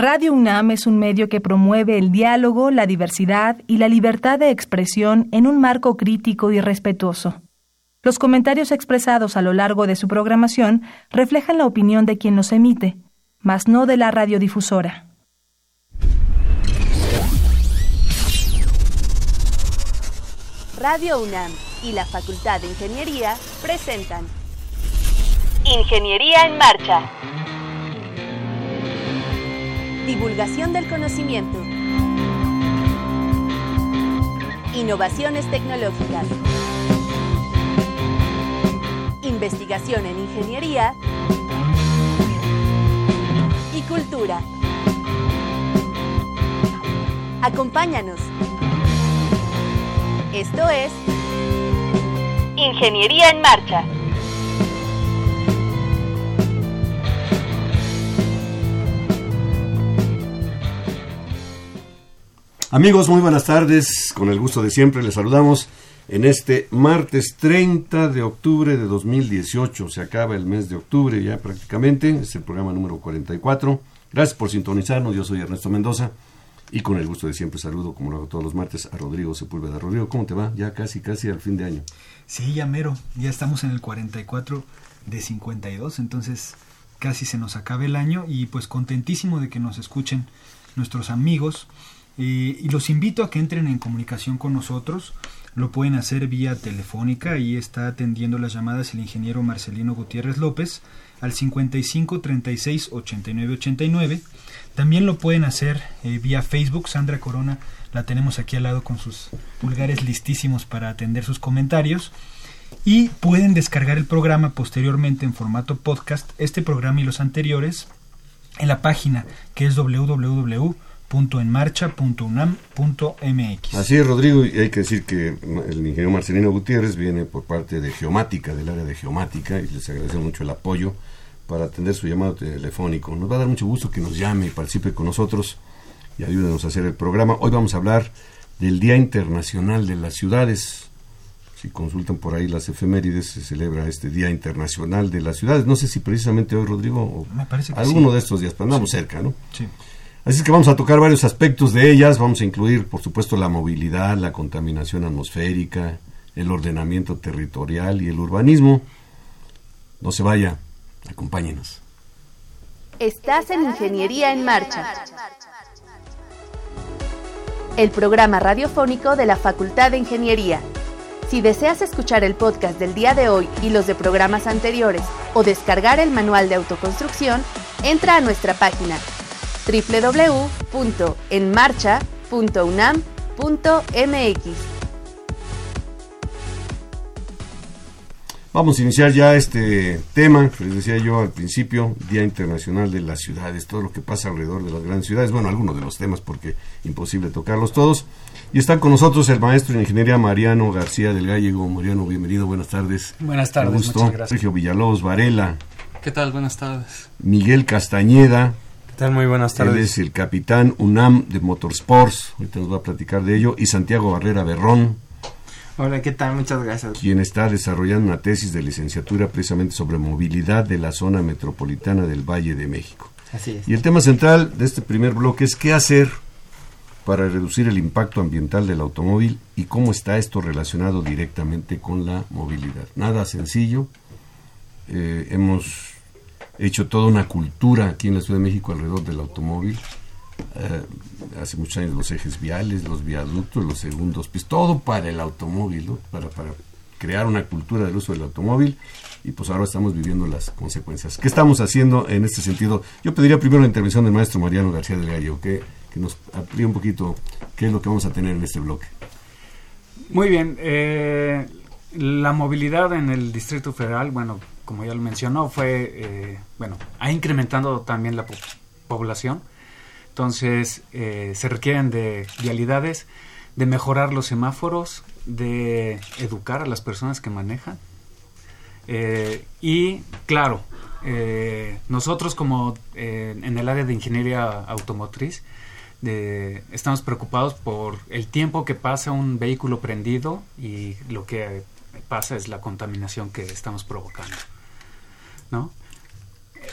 Radio UNAM es un medio que promueve el diálogo, la diversidad y la libertad de expresión en un marco crítico y respetuoso. Los comentarios expresados a lo largo de su programación reflejan la opinión de quien los emite, mas no de la radiodifusora. Radio UNAM y la Facultad de Ingeniería presentan Ingeniería en Marcha. Divulgación del conocimiento. Innovaciones tecnológicas. Investigación en ingeniería. Y cultura. Acompáñanos. Esto es Ingeniería en Marcha. Amigos, muy buenas tardes. Con el gusto de siempre les saludamos en este martes 30 de octubre de 2018. Se acaba el mes de octubre ya prácticamente. Es el programa número 44. Gracias por sintonizarnos. Yo soy Ernesto Mendoza. Y con el gusto de siempre saludo, como lo hago todos los martes, a Rodrigo Sepúlveda. Rodrigo, ¿cómo te va? Ya casi, casi al fin de año. Sí, ya mero. Ya estamos en el 44 de 52. Entonces casi se nos acaba el año. Y pues contentísimo de que nos escuchen nuestros amigos eh, y los invito a que entren en comunicación con nosotros. Lo pueden hacer vía telefónica. Ahí está atendiendo las llamadas el ingeniero Marcelino Gutiérrez López al 55 36 89 89. También lo pueden hacer eh, vía Facebook. Sandra Corona la tenemos aquí al lado con sus pulgares listísimos para atender sus comentarios. Y pueden descargar el programa posteriormente en formato podcast, este programa y los anteriores, en la página que es www .enmarcha.unam.mx. Así es, Rodrigo, y hay que decir que el ingeniero Marcelino Gutiérrez viene por parte de Geomática, del área de Geomática, y les agradece mucho el apoyo para atender su llamado telefónico. Nos va a dar mucho gusto que nos llame y participe con nosotros y ayúdenos a hacer el programa. Hoy vamos a hablar del Día Internacional de las Ciudades. Si consultan por ahí las efemérides, se celebra este Día Internacional de las Ciudades. No sé si precisamente hoy, Rodrigo, o Me parece que alguno sí. de estos días, pero andamos Sí. cerca, ¿no? Sí. Así es que vamos a tocar varios aspectos de ellas. Vamos a incluir, por supuesto, la movilidad, la contaminación atmosférica, el ordenamiento territorial y el urbanismo. No se vaya, acompáñenos. Estás en Ingeniería en Marcha. El programa radiofónico de la Facultad de Ingeniería. Si deseas escuchar el podcast del día de hoy y los de programas anteriores o descargar el manual de autoconstrucción, entra a nuestra página www.enmarcha.unam.mx. Vamos a iniciar ya este tema, les decía yo al principio, Día Internacional de las Ciudades, todo lo que pasa alrededor de las grandes ciudades, bueno, algunos de los temas porque imposible tocarlos todos. Y está con nosotros el maestro en ingeniería Mariano García del Gallego. Mariano, bienvenido, buenas tardes. Buenas tardes, Un gusto. muchas gracias. Sergio Villalobos Varela, ¿Qué tal? Buenas tardes. Miguel Castañeda, ¿Qué tal? Muy buenas Él es el capitán UNAM de Motorsports, ahorita nos va a platicar de ello, y Santiago Barrera Berrón, Hola, ¿qué tal? Muchas gracias. quien está desarrollando una tesis de licenciatura precisamente sobre movilidad de la zona metropolitana del Valle de México. Así es. Y el tema central de este primer bloque es qué hacer para reducir el impacto ambiental del automóvil y cómo está esto relacionado directamente con la movilidad. Nada sencillo. Eh, hemos hecho toda una cultura aquí en la Ciudad de México alrededor del automóvil. Eh, hace muchos años los ejes viales, los viaductos, los segundos pisos, todo para el automóvil, ¿no? para, para crear una cultura del uso del automóvil y pues ahora estamos viviendo las consecuencias. ¿Qué estamos haciendo en este sentido? Yo pediría primero la intervención del maestro Mariano García del Gallo, que, que nos amplíe un poquito qué es lo que vamos a tener en este bloque. Muy bien. eh, la movilidad en el Distrito Federal, bueno, como ya lo mencionó, fue, eh, bueno, ha incrementado también la po- población. Entonces, eh, se requieren de vialidades, de mejorar los semáforos, de educar a las personas que manejan. Eh, y, claro, nosotros como en el área de ingeniería automotriz, estamos preocupados por el tiempo que pasa un vehículo prendido y lo que pasa es la contaminación que estamos provocando. ¿No?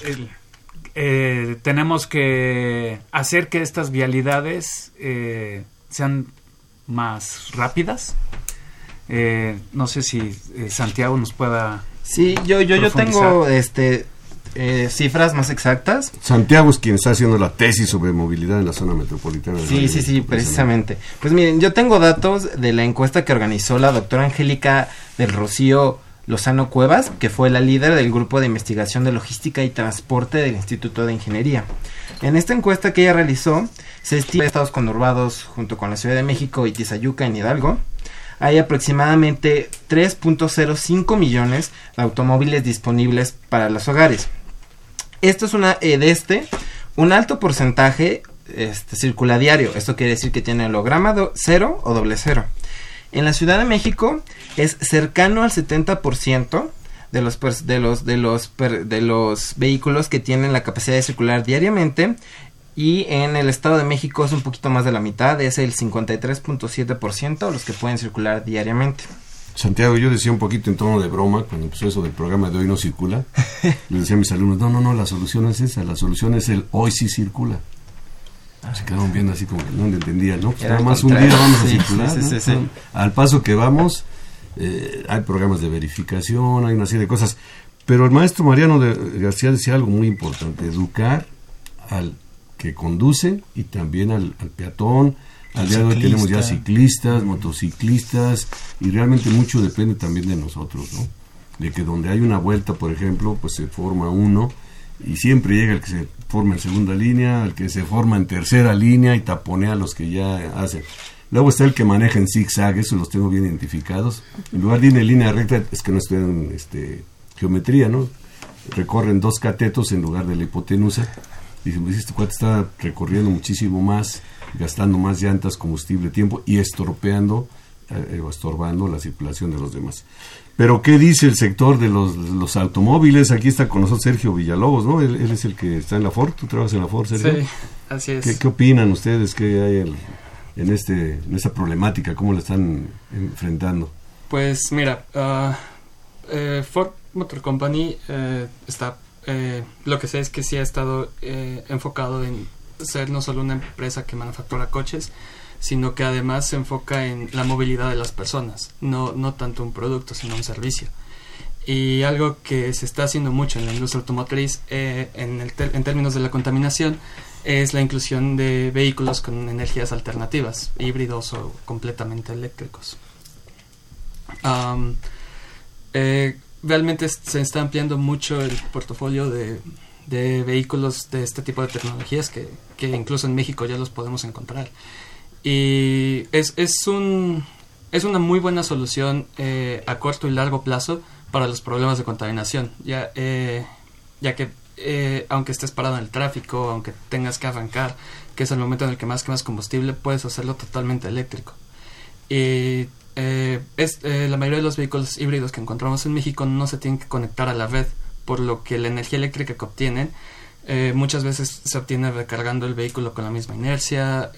El- eh, tenemos que hacer que estas vialidades eh, sean más rápidas. Eh, no sé si eh, Santiago nos pueda. Sí, yo, yo, yo tengo este eh, cifras más exactas. Santiago es quien está haciendo la tesis sobre movilidad en la zona metropolitana. de Sí, Valle sí, sí, precisamente. Pues miren, yo tengo datos de la encuesta que organizó la doctora Angélica del Rocío Lozano Cuevas, que fue la líder del grupo de investigación de logística y transporte del Instituto de Ingeniería. En esta encuesta que ella realizó, se estima estados conurbados junto con la Ciudad de México y Tizayuca en Hidalgo, hay aproximadamente 3.05 millones de automóviles disponibles para los hogares. Esto es una eh, de este, un alto porcentaje este, circula diario. Esto quiere decir que tiene holograma cero o doble cero. En la Ciudad de México es cercano al 70% de los, de, los, de, los, de los vehículos que tienen la capacidad de circular diariamente. Y en el Estado de México es un poquito más de la mitad, es el 53.7% los que pueden circular diariamente. Santiago, yo decía un poquito en tono de broma cuando empezó eso del programa de hoy no circula. Le decía a mis alumnos, no, no, no, la solución es esa, la solución es el hoy sí circula. Se quedaron viendo así como que no le entendían, ¿no? Pues nada más un día vamos a Sí, circular, sí, sí. Al paso que vamos, eh, hay programas de verificación, hay una serie de cosas. Pero el maestro Mariano de García decía algo muy importante, educar al que conduce y también al, al peatón. Al día de hoy tenemos ya ciclista. ciclistas, motociclistas y realmente mucho depende también de nosotros, ¿no? De que donde hay una vuelta, por ejemplo, pues se forma uno y siempre llega el que se forma en segunda línea, el que se forma en tercera línea y taponea a los que ya hacen. Luego está el que maneja en zigzag, eso los tengo bien identificados. En lugar de ir en línea recta, es que no estudian este, geometría, ¿no? Recorren dos catetos en lugar de la hipotenusa. Dicen, pues este cuate está recorriendo muchísimo más, gastando más llantas, combustible, tiempo y estropeando eh, estorbando la circulación de los demás. Pero ¿qué dice el sector de los, los automóviles? Aquí está con nosotros Sergio Villalobos, ¿no? Él, él es el que está en la Ford, tú trabajas en la Ford, Sergio. Sí, así es. ¿Qué, qué opinan ustedes? ¿Qué hay el- en, este, en esta problemática? ¿Cómo la están enfrentando? Pues mira, ah, eh, Ford Motor Company eh, está, eh, lo que sé es que sí ha estado eh, enfocado en ser no solo una empresa que manufactura coches, sino que además se enfoca en la movilidad de las personas, no, no tanto un producto, sino un servicio. Y algo que se está haciendo mucho en la industria automotriz eh, en, en términos de la contaminación es la inclusión de vehículos con energías alternativas, híbridos o completamente eléctricos. Eh, realmente se está ampliando mucho el portafolio de, de vehículos de este tipo de tecnologías que, que incluso en México ya los podemos encontrar. Y es, es, un, es una muy buena solución eh, a corto y largo plazo para los problemas de contaminación, ya, eh, ya que eh, aunque estés parado en el tráfico, aunque tengas que arrancar, que es el momento en el que más quemas combustible, puedes hacerlo totalmente eléctrico. Y es, la mayoría de los vehículos híbridos que encontramos en México no se tienen que conectar a la red, por lo que la energía eléctrica que obtienen muchas veces se obtiene recargando el vehículo con la misma inercia.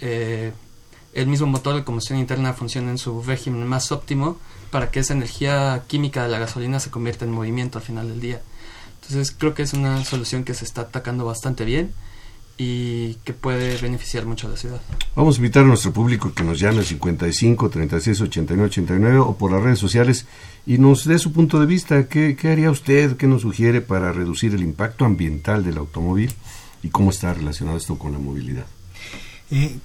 El mismo motor de combustión interna funciona en su régimen más óptimo para que esa energía química de la gasolina se convierta en movimiento al final del día. Entonces creo que es una solución que se está atacando bastante bien y que puede beneficiar mucho a la ciudad. Vamos a invitar a nuestro público que nos llame al 55 36 89 89 o por las redes sociales y nos dé su punto de vista. ¿Qué, qué haría usted? ¿Qué nos sugiere para reducir el impacto ambiental del automóvil? ¿Y cómo está relacionado esto con la movilidad? Eh,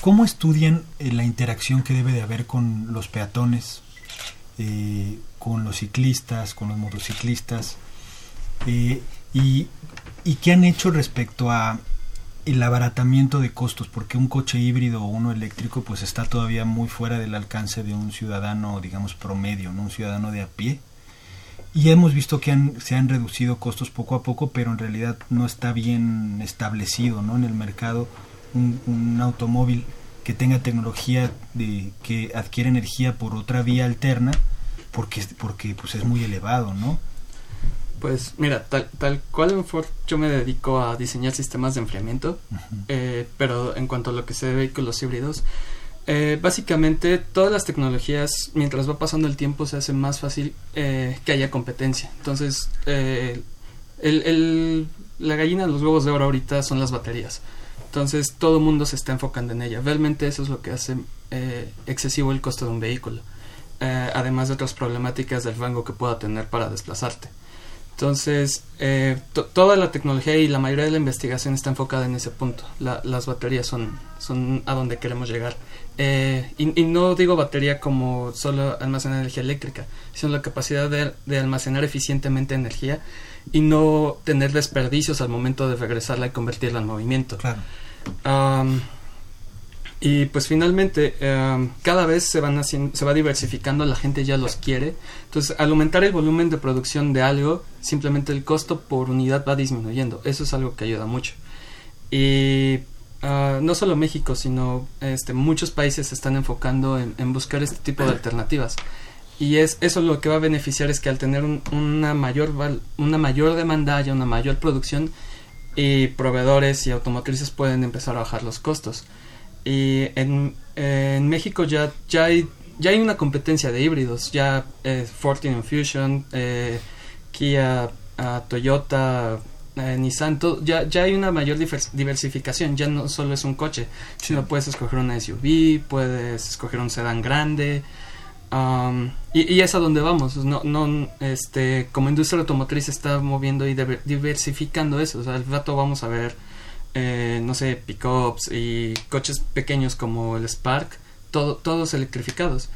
¿Cómo estudian eh, la interacción que debe de haber con los peatones, eh, con los ciclistas, con los motociclistas? Eh, y, ¿Y qué han hecho respecto a el abaratamiento de costos? Porque un coche híbrido o uno eléctrico pues está todavía muy fuera del alcance de un ciudadano, digamos, promedio, ¿no? un ciudadano de a pie. Y hemos visto que se han reducido costos poco a poco, pero en realidad no está bien establecido ¿no? en el mercado un, un automóvil que tenga tecnología de que adquiere energía por otra vía alterna porque porque pues es muy elevado no Pues mira, tal, tal cual en Ford yo me dedico a diseñar sistemas de enfriamiento, eh, pero en cuanto a lo que sé de vehículos híbridos, eh, básicamente todas las tecnologías, mientras va pasando el tiempo, se hace más fácil eh, que haya competencia. Entonces, eh, el, el, la gallina de los huevos de oro ahorita son las baterías. Entonces todo el mundo se está enfocando en ella. Realmente eso es lo que hace eh, excesivo el costo de un vehículo. Eh, además de otras problemáticas del rango que pueda tener para desplazarte. Entonces, eh, toda la tecnología y la mayoría de la investigación está enfocada en ese punto. las baterías son, son a donde queremos llegar. Eh, y, no digo batería como solo almacenar energía eléctrica, sino la capacidad de, almacenar eficientemente energía y no tener desperdicios al momento de regresarla y convertirla en movimiento. Claro. Y pues finalmente cada vez se van haciendo, se va diversificando, la gente ya los quiere. Entonces, al aumentar el volumen de producción de algo, simplemente el costo por unidad va disminuyendo. Eso es algo que ayuda mucho. Y ah, no solo México, sino este, muchos países se están enfocando en, buscar este tipo de alternativas. Y es eso lo que va a beneficiar es que al tener una mayor una mayor demanda, y una mayor producción y proveedores y automotrices pueden empezar a bajar los costos. Y en, en México ya, ya, hay, ya hay una competencia de híbridos. Ya eh, Ford Fusion, eh, Kia, ah, Toyota, eh, Nissan, ya, ya hay una mayor diversificación. Ya no solo es un coche, sino puedes escoger una SUV, puedes escoger un sedán grande. Um, y, y, es a donde vamos. No, no, este, como industria automotriz está moviendo y diversificando eso. Al rato vamos a ver eh, no sé, pickups y coches pequeños como el Spark, todo, todos electrificados.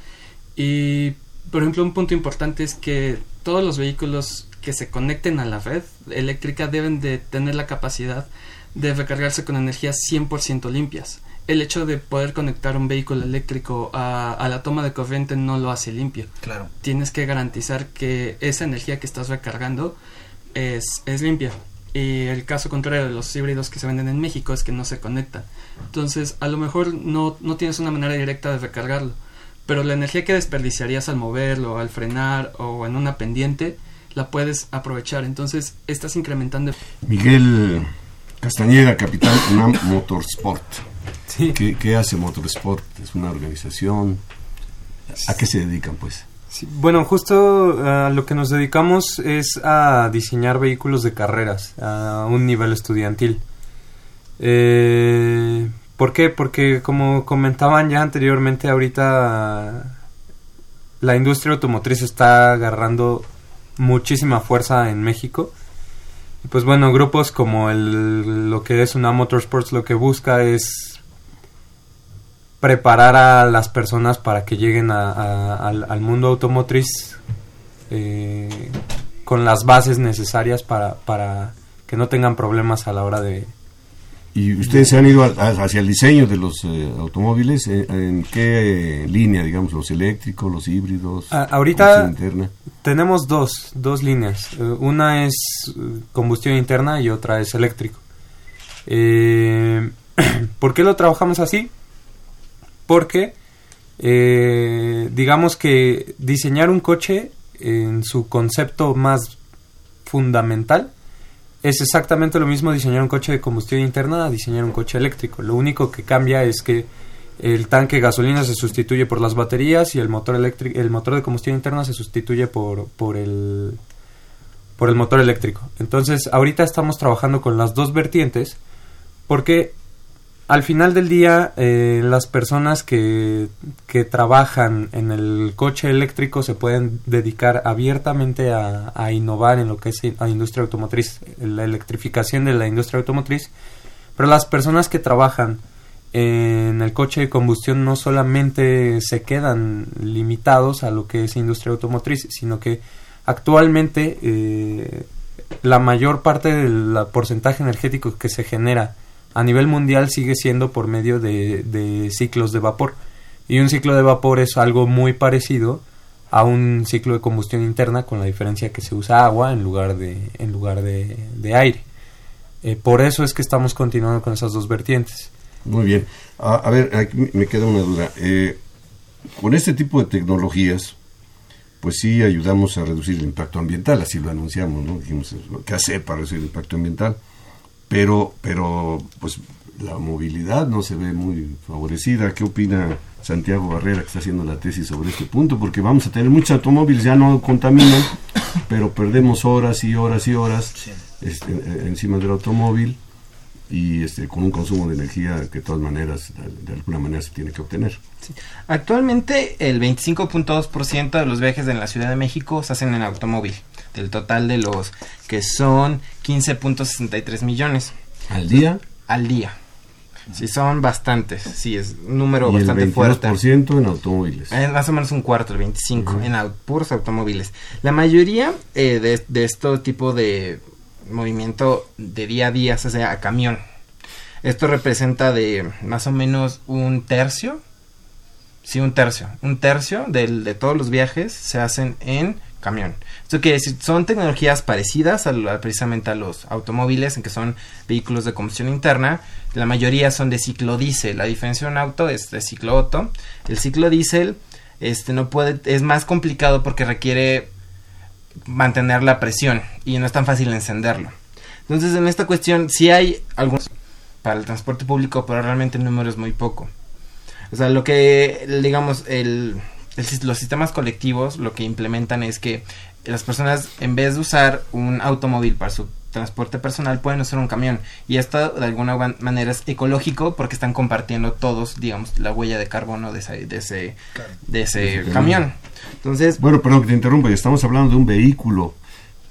Y, por ejemplo, un punto importante es que todos los vehículos que se conecten a la red eléctrica deben de tener la capacidad de recargarse con energías 100% limpias. El hecho de poder conectar un vehículo eléctrico a, a, la toma de corriente no lo hace limpio. Claro. Tienes que garantizar que esa energía que estás recargando es, es limpia. Y el caso contrario de los híbridos que se venden en México es que no se conectan. Entonces, a lo mejor no, no tienes una manera directa de recargarlo, pero la energía que desperdiciarías al moverlo, al frenar o en una pendiente, la puedes aprovechar. Entonces, estás incrementando. Miguel Castañeda, capitán UNAM Motorsport. Sí. ¿Qué, ¿Qué hace Motorsport? ¿Es una organización? ¿A qué se dedican, pues? bueno, justo a lo que nos dedicamos es a diseñar vehículos de carreras a un nivel estudiantil. Eh, ¿Por qué? Porque como comentaban ya anteriormente, ahorita la industria automotriz está agarrando muchísima fuerza en México. Pues bueno, grupos como el, lo que es una Motorsports lo que busca es preparar a las personas para que lleguen al, mundo automotriz eh, con las bases necesarias para, para que no tengan problemas a la hora de... ¿Y ustedes se han ido hacia el diseño de los eh, automóviles? Eh, ¿En qué línea, digamos, los eléctricos, los híbridos? Ah, ahorita tenemos dos, dos líneas. una es combustión interna y otra es eléctrico. ¿Por qué lo trabajamos así? Porque eh, digamos que diseñar un coche en su concepto más fundamental es exactamente lo mismo diseñar un coche de combustión interna a diseñar un coche eléctrico. Lo único que cambia es que el tanque de gasolina se sustituye por las baterías y el motor eléctrico, el motor de combustión interna se sustituye por, por el por el motor eléctrico. Entonces, ahorita estamos trabajando con las dos vertientes porque al final del día, eh, las personas que, que, trabajan en el coche eléctrico se pueden dedicar abiertamente a, a, innovar en lo que es la industria automotriz, la electrificación de la industria automotriz, pero las personas que trabajan en el coche de combustión no solamente se quedan limitados a lo que es industria automotriz, sino que actualmente eh, la mayor parte del porcentaje energético que se genera a nivel mundial sigue siendo por medio de, ciclos de vapor. Y un ciclo de vapor es algo muy parecido a un ciclo de combustión interna con la diferencia que se usa agua en lugar de, en lugar de, aire. Eh, por eso es que estamos continuando con esas dos vertientes. Muy bien. A, ver, aquí me queda una duda. Eh, con este tipo de tecnologías, pues sí ayudamos a reducir el impacto ambiental, así lo anunciamos, ¿no? Dijimos, ¿qué hacer para reducir el impacto ambiental? Pero, pero pues la movilidad no se ve muy favorecida. ¿Qué opina Santiago Barrera que está haciendo la tesis sobre este punto? Porque vamos a tener muchos automóviles, ya no contaminan, pero perdemos horas y horas y horas Sí. este, eh, encima del automóvil y este, con un consumo de energía que de todas maneras, de, alguna manera se tiene que obtener. Actualmente el 25.2% de los viajes en la Ciudad de México se hacen en automóvil, del total de los que son 15.63 millones Al día al día. Sí, son bastantes, sí, es un número y el bastante 22% fuerte. en automóviles. Es más o menos un cuarto, el 25, Ujú. en au- puros automóviles. La mayoría eh, de, de este tipo de movimiento de día a día se hace a camión. Esto representa de más o menos un tercio. Sí, un tercio. Un tercio del- de todos los viajes se hacen en camión. Esto quiere decir, son tecnologías parecidas a, precisamente a los automóviles, en que son vehículos de combustión interna. La mayoría son de ciclo diésel. La diferencia de un auto es de ciclo Otto. El ciclo diésel este, no puede, es más complicado porque requiere mantener la presión y no es tan fácil encenderlo. Entonces, en esta cuestión, sí hay algunos para el transporte público, pero realmente el número es muy poco. O sea, lo que, digamos, el, el los sistemas colectivos lo que implementan es que las personas, en vez de usar un automóvil para su transporte personal, pueden usar un camión. Y esto, de alguna man- manera, es ecológico porque están compartiendo todos, digamos, la huella de carbono de ese, de ese, de ese camión. Entonces, Bueno, perdón que te interrumpa, estamos hablando de un vehículo,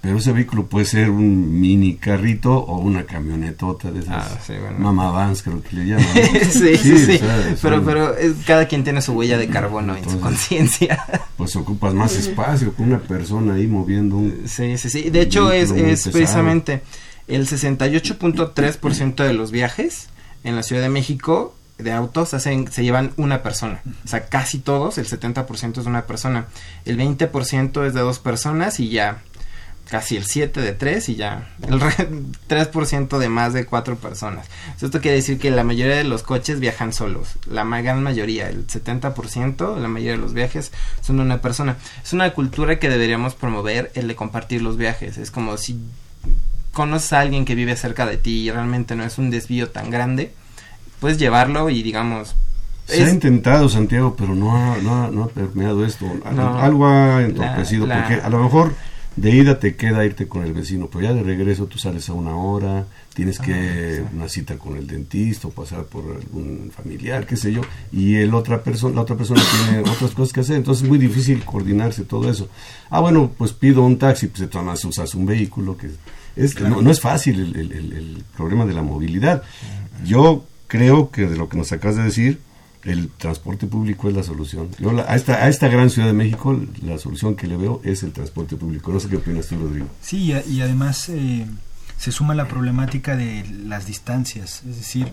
pero ese vehículo puede ser un mini carrito o una camionetota de esas Ah, sí, bueno. Mama Vans, creo que le llaman. sí, sí, sí. o sea, pero son- pero es- cada quien tiene su huella de carbono en su conciencia. Pues ocupas más espacio con una persona ahí moviendo un... Sí, sí, sí. De hecho, es, precisamente el 68.3% de los viajes en la Ciudad de México de autos hacen, se llevan una persona. O sea, casi todos, el 70% es de una persona. El 20% es de dos personas y ya casi el 7 de 3 y ya el re- 3% de más de cuatro personas. Entonces, Esto quiere decir que la mayoría de los coches viajan solos. La gran mayoría, el 70%, la mayoría de los viajes son de una persona. Es una cultura que deberíamos promover, el de compartir los viajes. Es como si conoces a alguien que vive cerca de ti y realmente no es un desvío tan grande, puedes llevarlo y digamos... Se ha intentado, Santiago, pero no ha, no ha, no ha permeado esto. No. Algo ha entorpecido, la- porque a lo mejor de ida te queda irte con el vecino, pero ya de regreso tú sales a una hora, tienes que Ah, sí. una cita con el dentista o pasar por algún familiar, qué sé yo, y el otra persona, la otra persona tiene otras cosas que hacer, entonces es muy difícil coordinarse todo eso. Ah, bueno, pues pido un taxi, pues entonces usas un vehículo que es, no, no es fácil el, el- el- el problema de la movilidad. Yo creo que de lo que nos acabas de decir, el transporte público es la solución. Yo la- a, esta, a esta gran Ciudad de México, la solución que le veo es el transporte público. No sé qué opinas tú, Rodrigo. Sí, y, a- y además eh, se suma la problemática de las distancias, es decir,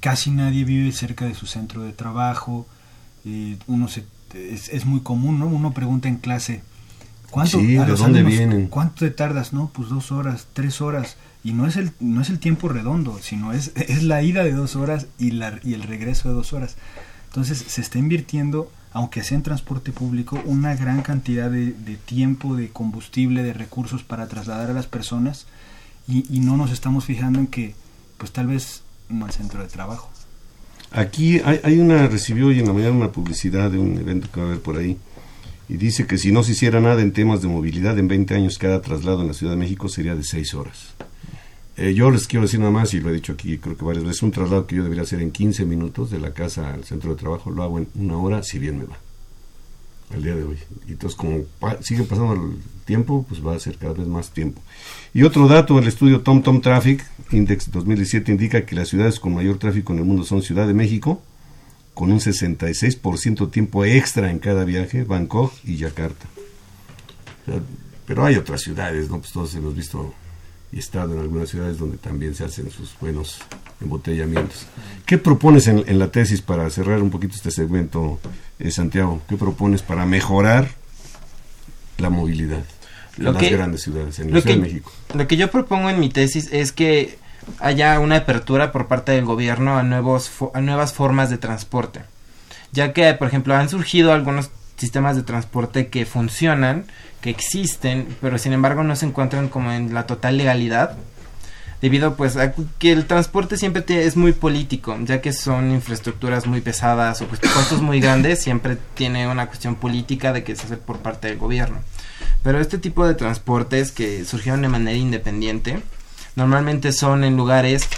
casi nadie vive cerca de su centro de trabajo, eh, uno se, es, es muy común, ¿no? Uno pregunta en clase, ¿cuánto, Sí, ¿de dónde alumnos, vienen? ¿cuánto te tardas? No, pues dos horas, tres horas, y no es el, no es el tiempo redondo, sino es, es la ida de dos horas y, la, y el regreso de dos horas. Entonces se está invirtiendo, aunque sea en transporte público, una gran cantidad de, de tiempo, de combustible, de recursos para trasladar a las personas y, y no nos estamos fijando en que, pues tal vez no el centro de trabajo. Aquí hay, hay una, recibió hoy en la mañana una publicidad de un evento que va a haber por ahí. Y dice que si no se hiciera nada en temas de movilidad, en 20 años cada traslado en la Ciudad de México sería de 6 horas. Eh, yo les quiero decir nada más, y lo he dicho aquí creo que varias veces, un traslado que yo debería hacer en 15 minutos de la casa al centro de trabajo, lo hago en una hora, si bien me va. El día de hoy. Y entonces, como sigue pasando el tiempo, pues va a ser cada vez más tiempo. Y otro dato, el estudio TomTom Traffic Index 2017 indica que las ciudades con mayor tráfico en el mundo son Ciudad de México, con un 66% tiempo extra en cada viaje, Bangkok y Yakarta. Pero hay otras ciudades, ¿no? Pues todos hemos visto y estado en algunas ciudades donde también se hacen sus buenos embotellamientos. ¿Qué propones en, en la tesis para cerrar un poquito este segmento, eh, Santiago? ¿Qué propones para mejorar la movilidad en Lo las que- grandes ciudades, en la Ciudad que- de México? Lo que yo propongo en mi tesis es que haya una apertura por parte del gobierno a, nuevos a nuevas formas de transporte. Ya que, por ejemplo, han surgido algunos sistemas de transporte que funcionan, existen, pero sin embargo no se encuentran como en la total legalidad. Debido pues a que el transporte siempre es muy político, ya que son infraestructuras muy pesadas o pues, costos muy grandes, siempre tiene una cuestión política de que se hace por parte del gobierno. Pero este tipo de transportes que surgieron de manera independiente, normalmente son en lugares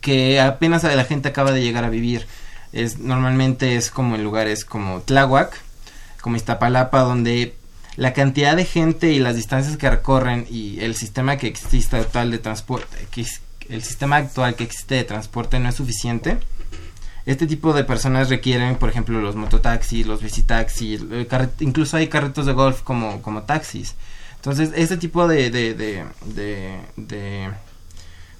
que apenas la gente acaba de llegar a vivir. Es, normalmente es como en lugares como Tláhuac, como Iztapalapa, donde la cantidad de gente y las distancias que recorren y el sistema que existe actual de transporte, que el sistema actual que existe de transporte no es suficiente. Este tipo de personas requieren, por ejemplo, los mototaxis, los bicitaxis, incluso hay carretos de golf como, como taxis. Entonces, este tipo de, de, de, de,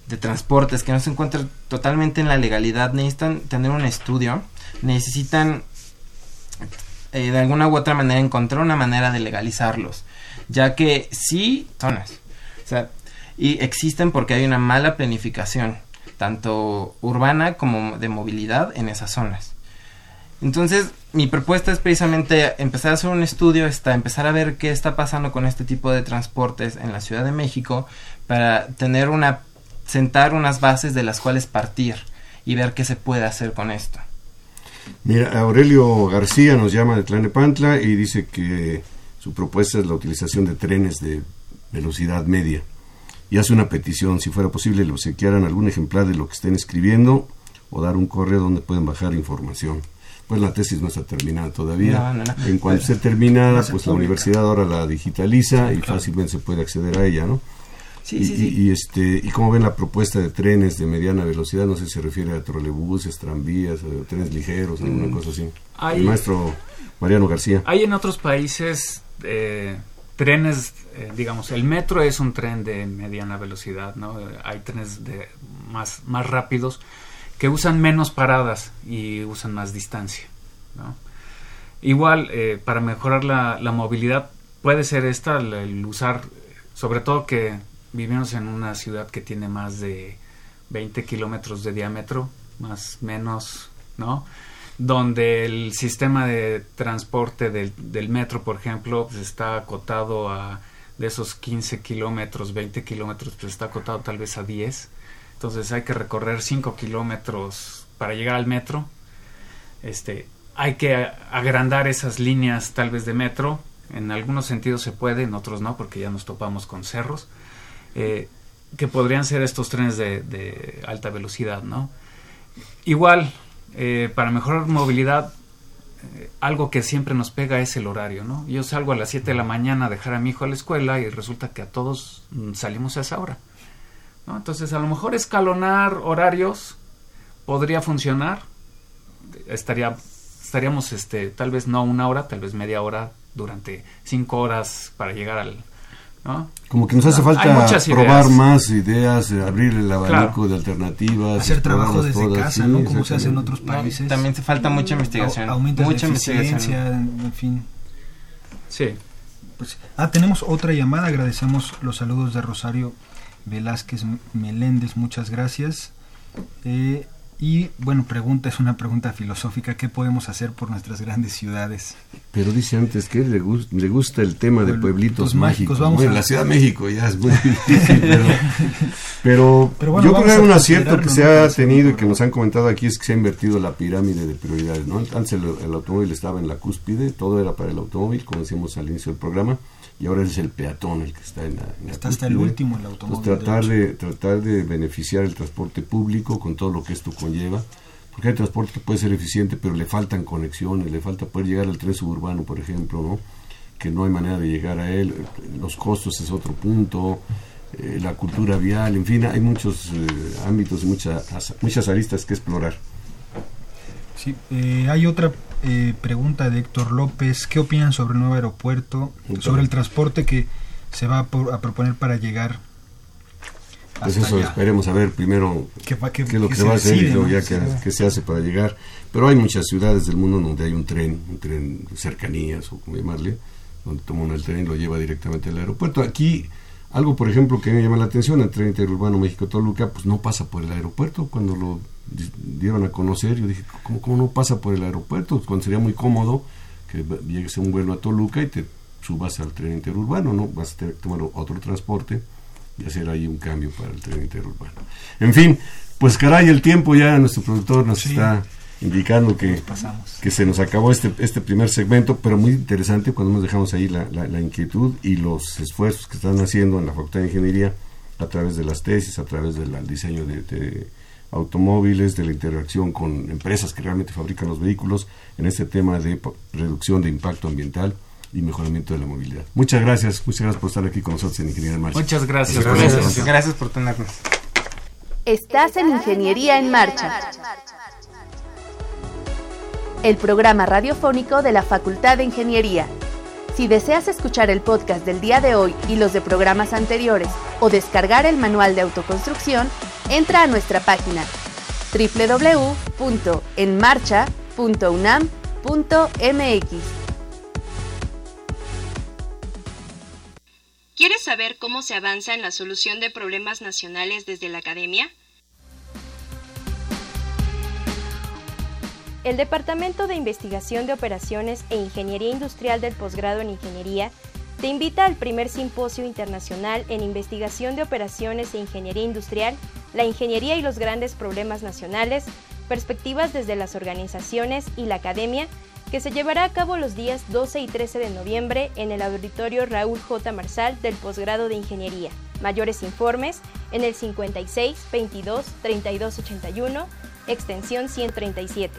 de transportes que no se encuentran totalmente en la legalidad necesitan tener un estudio, necesitan eh, de alguna u otra manera encontrar una manera de legalizarlos, ya que sí, zonas, o sea, y existen porque hay una mala planificación, tanto urbana como de movilidad en esas zonas. Entonces, mi propuesta es precisamente empezar a hacer un estudio, hasta empezar a ver qué está pasando con este tipo de transportes en la Ciudad de México, para tener una, sentar unas bases de las cuales partir y ver qué se puede hacer con esto. Mira, Aurelio García nos llama de Tlanepantla y dice que su propuesta es la utilización de trenes de velocidad media. Y hace una petición, si fuera posible, le obsequiaran algún ejemplar de lo que estén escribiendo o dar un correo donde pueden bajar información. Pues la tesis no está terminada todavía. En cuanto esté terminada, pues la universidad ahora la digitaliza y fácilmente se puede acceder a ella, ¿no? Y, este y como ven la propuesta de trenes de mediana velocidad, no sé si se refiere a trolebuses, tranvías, trenes ligeros, alguna mm. cosa así. El maestro Mariano García. Hay en otros países eh, trenes, eh, digamos, el metro es un tren de mediana velocidad, ¿no? Hay trenes de más, más rápidos que usan menos paradas y usan más distancia, ¿no? Igual, eh, para mejorar la, la, movilidad, puede ser esta, el usar, sobre todo que vivimos en una ciudad que tiene más de 20 kilómetros de diámetro, más menos, ¿no? Donde el sistema de transporte del, del metro, por ejemplo, pues está acotado a de esos 15 kilómetros, 20 kilómetros, pues está acotado tal vez a 10. Entonces hay que recorrer 5 kilómetros para llegar al metro. Este, hay que agrandar esas líneas tal vez de metro. En algunos sentidos se puede, en otros no, porque ya nos topamos con cerros. Eh, que podrían ser estos trenes de, alta velocidad, ¿no? Igual, eh, para mejorar movilidad, eh, algo que siempre nos pega es el horario, ¿no? Yo salgo a las 7 de la mañana a dejar a mi hijo a la escuela y resulta que a todos mm, salimos a esa hora, ¿no? Entonces, a lo mejor escalonar horarios podría funcionar, estaría, estaríamos, este, tal vez no una hora, tal vez media hora durante cinco horas para llegar al, como que nos hace falta probar más ideas, eh, abrir el abanico de alternativas. Hacer trabajo desde casa, ¿no? Como se hace en otros países. también se falta mucha investigación. mucha investigación. en fin. Sí. Pues, ah, tenemos otra llamada. Agradecemos los saludos de Rosario Velázquez Meléndez. Muchas gracias. Eh, y bueno, pregunta, es una pregunta filosófica, ¿qué podemos hacer por nuestras grandes ciudades? Pero dice antes que le, le gusta el tema de pueblitos mágicos. Vamos bueno, la Ciudad de México ya es muy difícil, pero, yo creo que hay un acierto que se ha tenido y que nos han comentado aquí es que se ha invertido la pirámide de prioridades. ¿no? Antes el, el automóvil estaba en la cúspide, todo era para el automóvil, como decíamos al inicio del programa y ahora es el peatón el que está en la, está hasta el último el automóvil tratar de, tratar de beneficiar el transporte público con todo lo que esto conlleva porque hay transporte que puede ser eficiente pero le faltan conexiones le falta poder llegar al tren suburbano por ejemplo no que no hay manera de llegar a él los costos es otro punto eh, la cultura vial en fin hay muchos eh, ámbitos muchas muchas aristas que explorar. Sí eh, hay otra eh, pregunta de Héctor López, ¿qué opinan sobre el nuevo aeropuerto, sobre el transporte que se va a, proponer para llegar? Pues eso esperemos a ver primero qué, es lo que, se, va a hacer y luego ya qué se hace para llegar. Pero hay muchas ciudades del mundo donde hay un tren, un tren cercanías o como llamarle, donde toma uno el tren y lo lleva directamente al aeropuerto. Aquí algo, por ejemplo, que me llama la atención, el tren interurbano México-Toluca, pues no pasa por el aeropuerto. Cuando lo dieron a conocer, yo dije, ¿cómo, ¿cómo, no pasa por el aeropuerto? Cuando sería muy cómodo que llegues a un vuelo a Toluca y te subas al tren interurbano, ¿no? Vas a tener que tomar otro transporte y hacer ahí un cambio para el tren interurbano. En fin, pues caray, el tiempo ya nuestro productor nos está indicando que, pasamos. que se nos acabó este, este primer segmento, pero muy interesante cuando nos dejamos ahí la, la- la inquietud y los esfuerzos que están haciendo en la Facultad de Ingeniería a través de las tesis, a través del diseño de, de automóviles, de la interacción con empresas que realmente fabrican los vehículos en este tema de reducción de impacto ambiental y mejoramiento de la movilidad. Muchas gracias, muchas gracias por estar aquí con nosotros en Ingeniería en Marcha. Muchas gracias gracias por tenernos. Estás en Ingeniería en Marcha. El programa radiofónico de la Facultad de Ingeniería. Si deseas escuchar el podcast del día de hoy y los de programas anteriores o descargar el manual de autoconstrucción, entra a nuestra página www.enmarcha.unam.mx. ¿Quieres saber cómo se avanza en la solución de problemas nacionales desde la academia? El Departamento de Investigación de Operaciones e Ingeniería Industrial del Posgrado en Ingeniería te invita al primer simposio internacional en investigación de operaciones e ingeniería industrial, la ingeniería y los grandes problemas nacionales, perspectivas desde las organizaciones y la academia, que se llevará a cabo los días 12 y 13 de noviembre en el auditorio Raúl J. Marsal del Posgrado de Ingeniería. Mayores informes en el 56 22 32 81, extensión 137.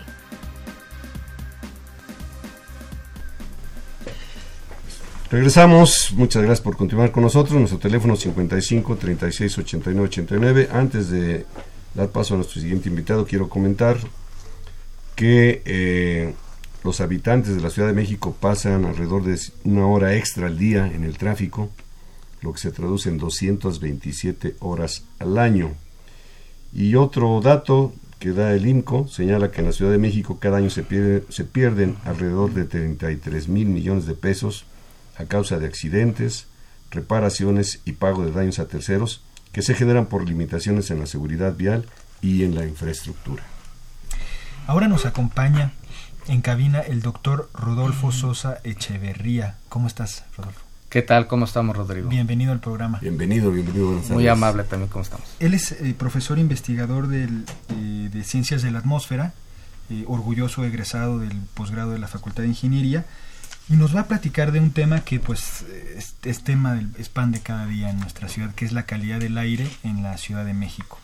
Regresamos, muchas gracias por continuar con nosotros. Nuestro teléfono 55 36 89 89. Antes de dar paso a nuestro siguiente invitado, quiero comentar que eh, los habitantes de la Ciudad de México pasan alrededor de una hora extra al día en el tráfico, lo que se traduce en 227 horas al año. Y otro dato que da el IMCO señala que en la Ciudad de México cada año se, pierde- se pierden alrededor de 33 mil millones de pesos a causa de accidentes, reparaciones y pago de daños a terceros que se generan por limitaciones en la seguridad vial y en la infraestructura. Ahora nos acompaña en cabina el doctor Rodolfo Sosa Echeverría. ¿Cómo estás, Rodolfo? ¿Qué tal? ¿Cómo estamos, Rodrigo? Bienvenido al programa. Bienvenido, bienvenido, buenas Muy tardes. amable también, ¿cómo estamos? Él es eh, profesor investigador del, eh, de Ciencias de la Atmósfera, eh, orgulloso egresado del posgrado de la Facultad de Ingeniería, y nos va a platicar de un tema que pues es, tema del es pan de cada día en nuestra ciudad, que es la calidad del aire en la Ciudad de México.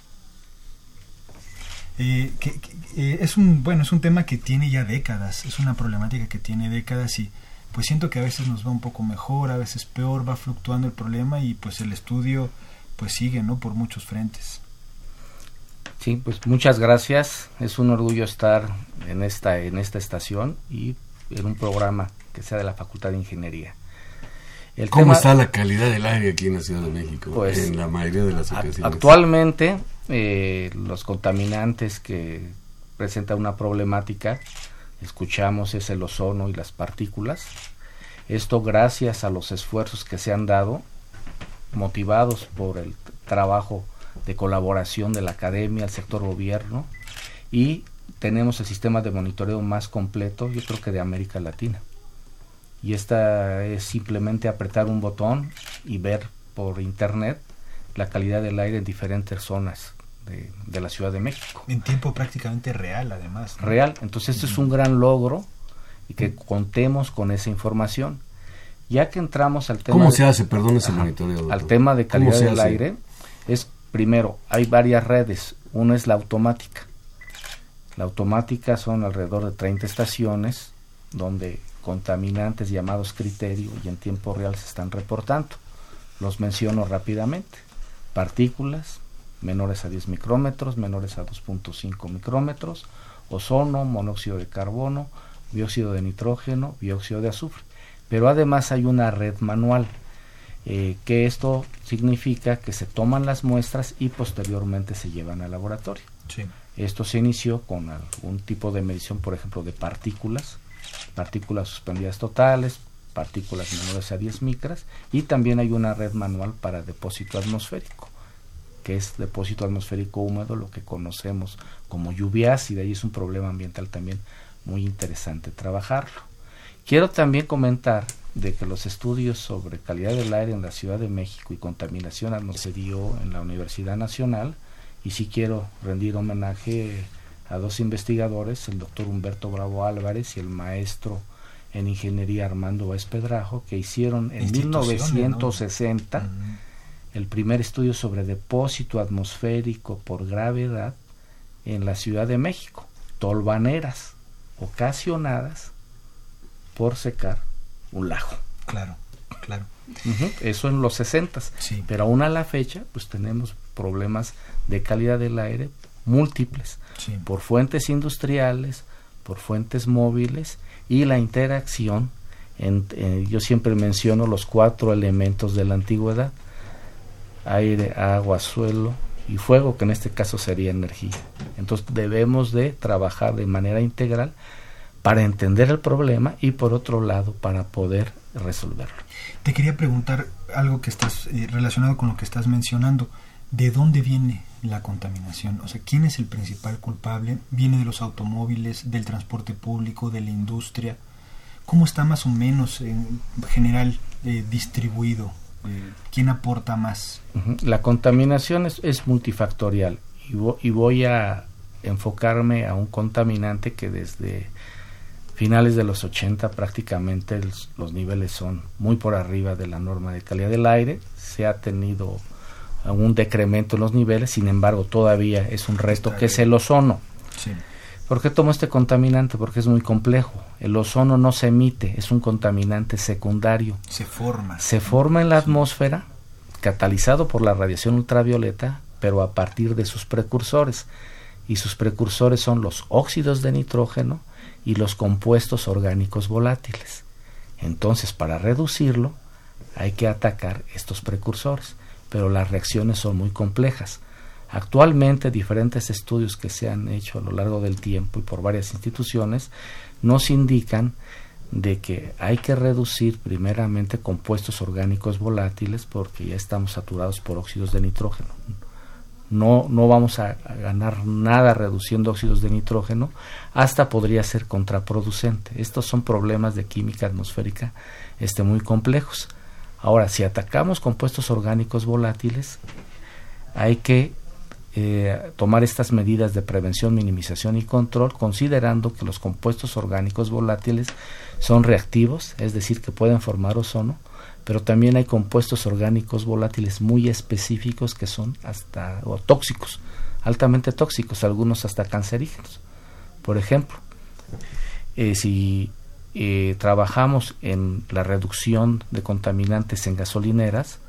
Eh, que- eh, es un bueno es un tema que tiene ya décadas, es una problemática que tiene décadas y pues siento que a veces nos va un poco mejor, a veces peor, va fluctuando el problema y pues el estudio pues sigue, ¿no? Por muchos frentes. Sí, pues muchas gracias. Es un orgullo estar en esta en esta estación y en un programa que sea de la Facultad de Ingeniería. El ¿Cómo tema- está la calidad del aire aquí en la Ciudad de México? Pues, en la mayoría de las ocasiones. Actualmente, eh, los contaminantes que presentan una problemática, escuchamos, es el ozono y las partículas. Esto gracias a los esfuerzos que se han dado, motivados por el trabajo de colaboración de la academia, el sector gobierno, y tenemos el sistema de monitoreo más completo, yo creo que de América Latina. Y esta es simplemente apretar un botón y ver por internet la calidad del aire en diferentes zonas de, de la Ciudad de México. En tiempo prácticamente real, además. ¿no? Real. Entonces, este es un gran logro y que contemos con esa información. Ya que entramos al tema. ¿Cómo de- se hace? Perdón ese Ajá. monitoreo. doctor. Al tema de ¿Cómo calidad del hace? aire, es primero, hay varias redes. Una es la automática. La automática son alrededor de 30 estaciones donde contaminantes llamados criterio y en tiempo real se están reportando. Los menciono rápidamente. Partículas menores a 10 micrómetros, menores a 2.5 micrómetros, ozono, monóxido de carbono, dióxido de nitrógeno, dióxido de azufre. Pero además hay una red manual, eh, que esto significa que se toman las muestras y posteriormente se llevan al laboratorio. Sí. Esto se inició con algún tipo de medición, por ejemplo, de partículas, partículas suspendidas totales, partículas menores a 10 micras, y también hay una red manual para depósito atmosférico, que es depósito atmosférico húmedo, lo que conocemos como lluvia ácida, y es un problema ambiental también muy interesante trabajarlo. Quiero también comentar de que los estudios sobre calidad del aire en la Ciudad de México y contaminación se dio en la Universidad Nacional y sí quiero rendir homenaje a dos investigadores, el doctor Humberto Bravo Álvarez y el maestro en ingeniería Armando Báez Pedrajo, que hicieron en 1960 el primer estudio sobre depósito atmosférico por gravedad en la Ciudad de México, tolvaneras ocasionadas por secar un lago. Claro, claro. Eso en los 60, sí. pero aún a la fecha pues tenemos problemas de calidad del aire múltiples por fuentes industriales, por fuentes móviles y la interacción. En, eh, yo siempre menciono los cuatro elementos de la antigüedad, aire, agua, suelo y fuego, que en este caso sería energía. Entonces debemos de trabajar de manera integral para entender el problema y por otro lado para poder resolverlo. Te quería preguntar algo que estás eh, relacionado con lo que estás mencionando. ¿De dónde viene la contaminación? O sea, ¿quién es el principal culpable? ¿Viene de los automóviles, del transporte público, de la industria? ¿Cómo está más o menos en general eh, distribuido? Eh, ¿Quién aporta más? La contaminación es, multifactorial y, y, voy a enfocarme a un contaminante que desde finales de los 80 prácticamente los niveles son muy por arriba de la norma de calidad del aire. Se ha tenido un decremento en los niveles, sin embargo todavía es un resto que es el ozono. ¿Por qué tomo este contaminante? Porque es muy complejo. El ozono no se emite, es un contaminante secundario. Se forma. Se forma en la atmósfera, catalizado por la radiación ultravioleta, pero a partir de sus precursores. Y sus precursores son los óxidos de nitrógeno y los compuestos orgánicos volátiles. Entonces, para reducirlo, hay que atacar estos precursores pero las reacciones son muy complejas. Actualmente diferentes estudios que se han hecho a lo largo del tiempo y por varias instituciones nos indican de que hay que reducir primeramente compuestos orgánicos volátiles porque ya estamos saturados por óxidos de nitrógeno. No, no vamos a, ganar nada reduciendo óxidos de nitrógeno, hasta podría ser contraproducente. Estos son problemas de química atmosférica este, muy complejos. Ahora, si atacamos compuestos orgánicos volátiles, hay que eh, tomar estas medidas de prevención, minimización y control, considerando que los compuestos orgánicos volátiles son reactivos, es decir, que pueden formar ozono, pero también hay compuestos orgánicos volátiles muy específicos que son hasta o tóxicos, altamente tóxicos, algunos hasta cancerígenos. Por ejemplo, eh, si eh, trabajamos en la reducción de contaminantes en gasolineras,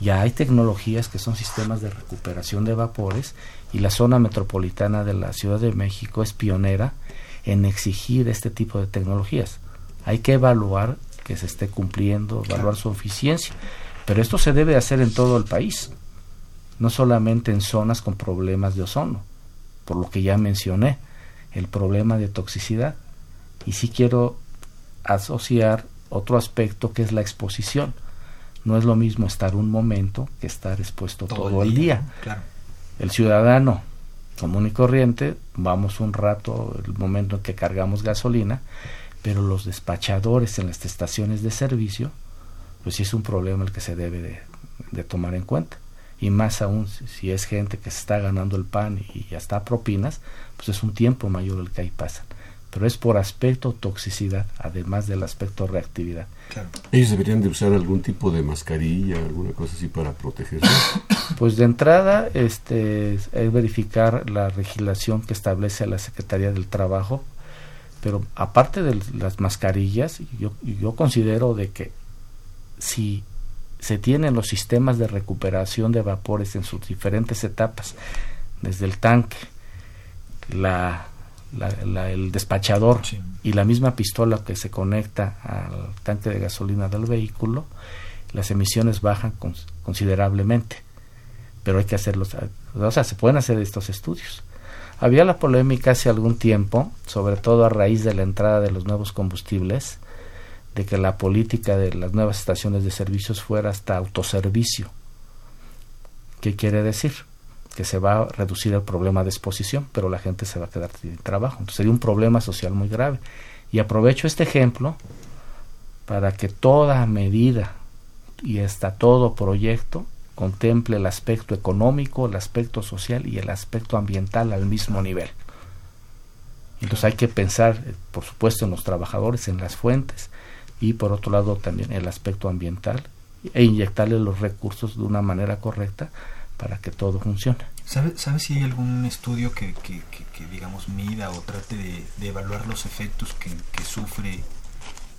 ya hay tecnologías que son sistemas de recuperación de vapores y la zona metropolitana de la Ciudad de México es pionera en exigir este tipo de tecnologías. Hay que evaluar que se esté cumpliendo, evaluar su eficiencia, pero esto se debe hacer en todo el país, no solamente en zonas con problemas de ozono, por lo que ya mencioné, el problema de toxicidad. Y sí quiero asociar otro aspecto que es la exposición. No es lo mismo estar un momento que estar expuesto todo, el día. El ciudadano común y corriente, vamos un rato, el momento en que cargamos gasolina, pero los despachadores en las estaciones de servicio, pues sí es un problema el que se debe de, de tomar en cuenta. Y más aún si es gente que se está ganando el pan y ya está propinas, pues es un tiempo mayor el que ahí pasan pero es por aspecto toxicidad, además del aspecto reactividad. ¿Ellos deberían de usar algún tipo de mascarilla, alguna cosa así para protegerse? Pues de entrada este, es verificar la legislación que establece la Secretaría del Trabajo, pero aparte de las mascarillas, yo, yo considero de que si se tienen los sistemas de recuperación de vapores en sus diferentes etapas, desde el tanque, la el despachador y la misma pistola que se conecta al tanque de gasolina del vehículo, las emisiones bajan considerablemente. Pero hay que hacerlos, o sea, se pueden hacer estos estudios. Había la polémica hace algún tiempo, sobre todo a raíz de la entrada de los nuevos combustibles, de que la política de las nuevas estaciones de servicios fuera hasta autoservicio. ¿Qué quiere decir? Que se va a reducir el problema de exposición, pero la gente se va a quedar sin trabajo. Entonces sería un problema social muy grave. Y aprovecho este ejemplo para que toda medida y hasta todo proyecto contemple el aspecto económico, el aspecto social y el aspecto ambiental al mismo nivel. Entonces hay que pensar, eh, por supuesto, en los trabajadores, en las fuentes y por otro lado también el aspecto ambiental e inyectarle los recursos de una manera correcta para que todo funcione. ¿Sabe, ¿Sabe si hay algún estudio que, que, que, digamos, mida o trate de, de evaluar los efectos que, que, sufre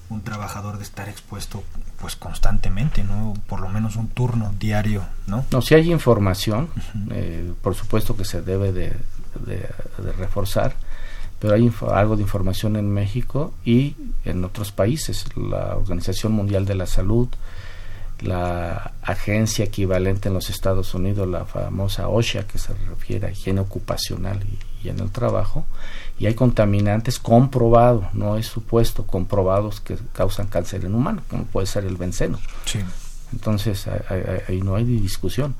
un trabajador de estar expuesto pues constantemente, ¿no? Por lo menos un turno diario, ¿no? No, si hay información, eh, por supuesto que se debe de, de, de reforzar, pero hay algo de información en México y en otros países. La Organización Mundial de la Salud, la agencia equivalente en los Estados Unidos, la famosa OSHA, que se refiere a higiene ocupacional y, y en el trabajo, y hay contaminantes comprobados, no es supuesto, comprobados que causan cáncer en humano, como puede ser el benceno. Sí. Entonces, ahí, ahí no hay discusión.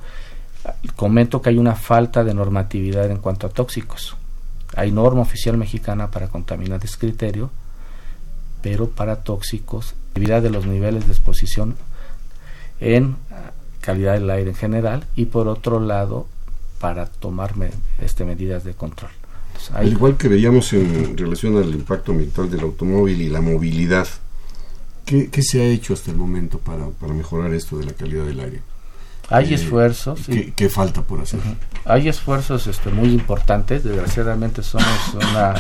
Comento que hay una falta de normatividad en cuanto a tóxicos. Hay norma oficial mexicana para contaminantes criterio, pero para tóxicos, debido de los niveles de exposición en calidad del aire en general y por otro lado para tomar me, este, medidas de control. Entonces, Al igual que veíamos en relación al impacto ambiental del automóvil y la movilidad, ¿qué, qué se ha hecho hasta el momento para, para, mejorar esto de la calidad del aire? Hay eh, esfuerzos. ¿qué, ¿qué, falta por hacer? Uh -huh. Hay esfuerzos este, muy importantes. Desgraciadamente somos una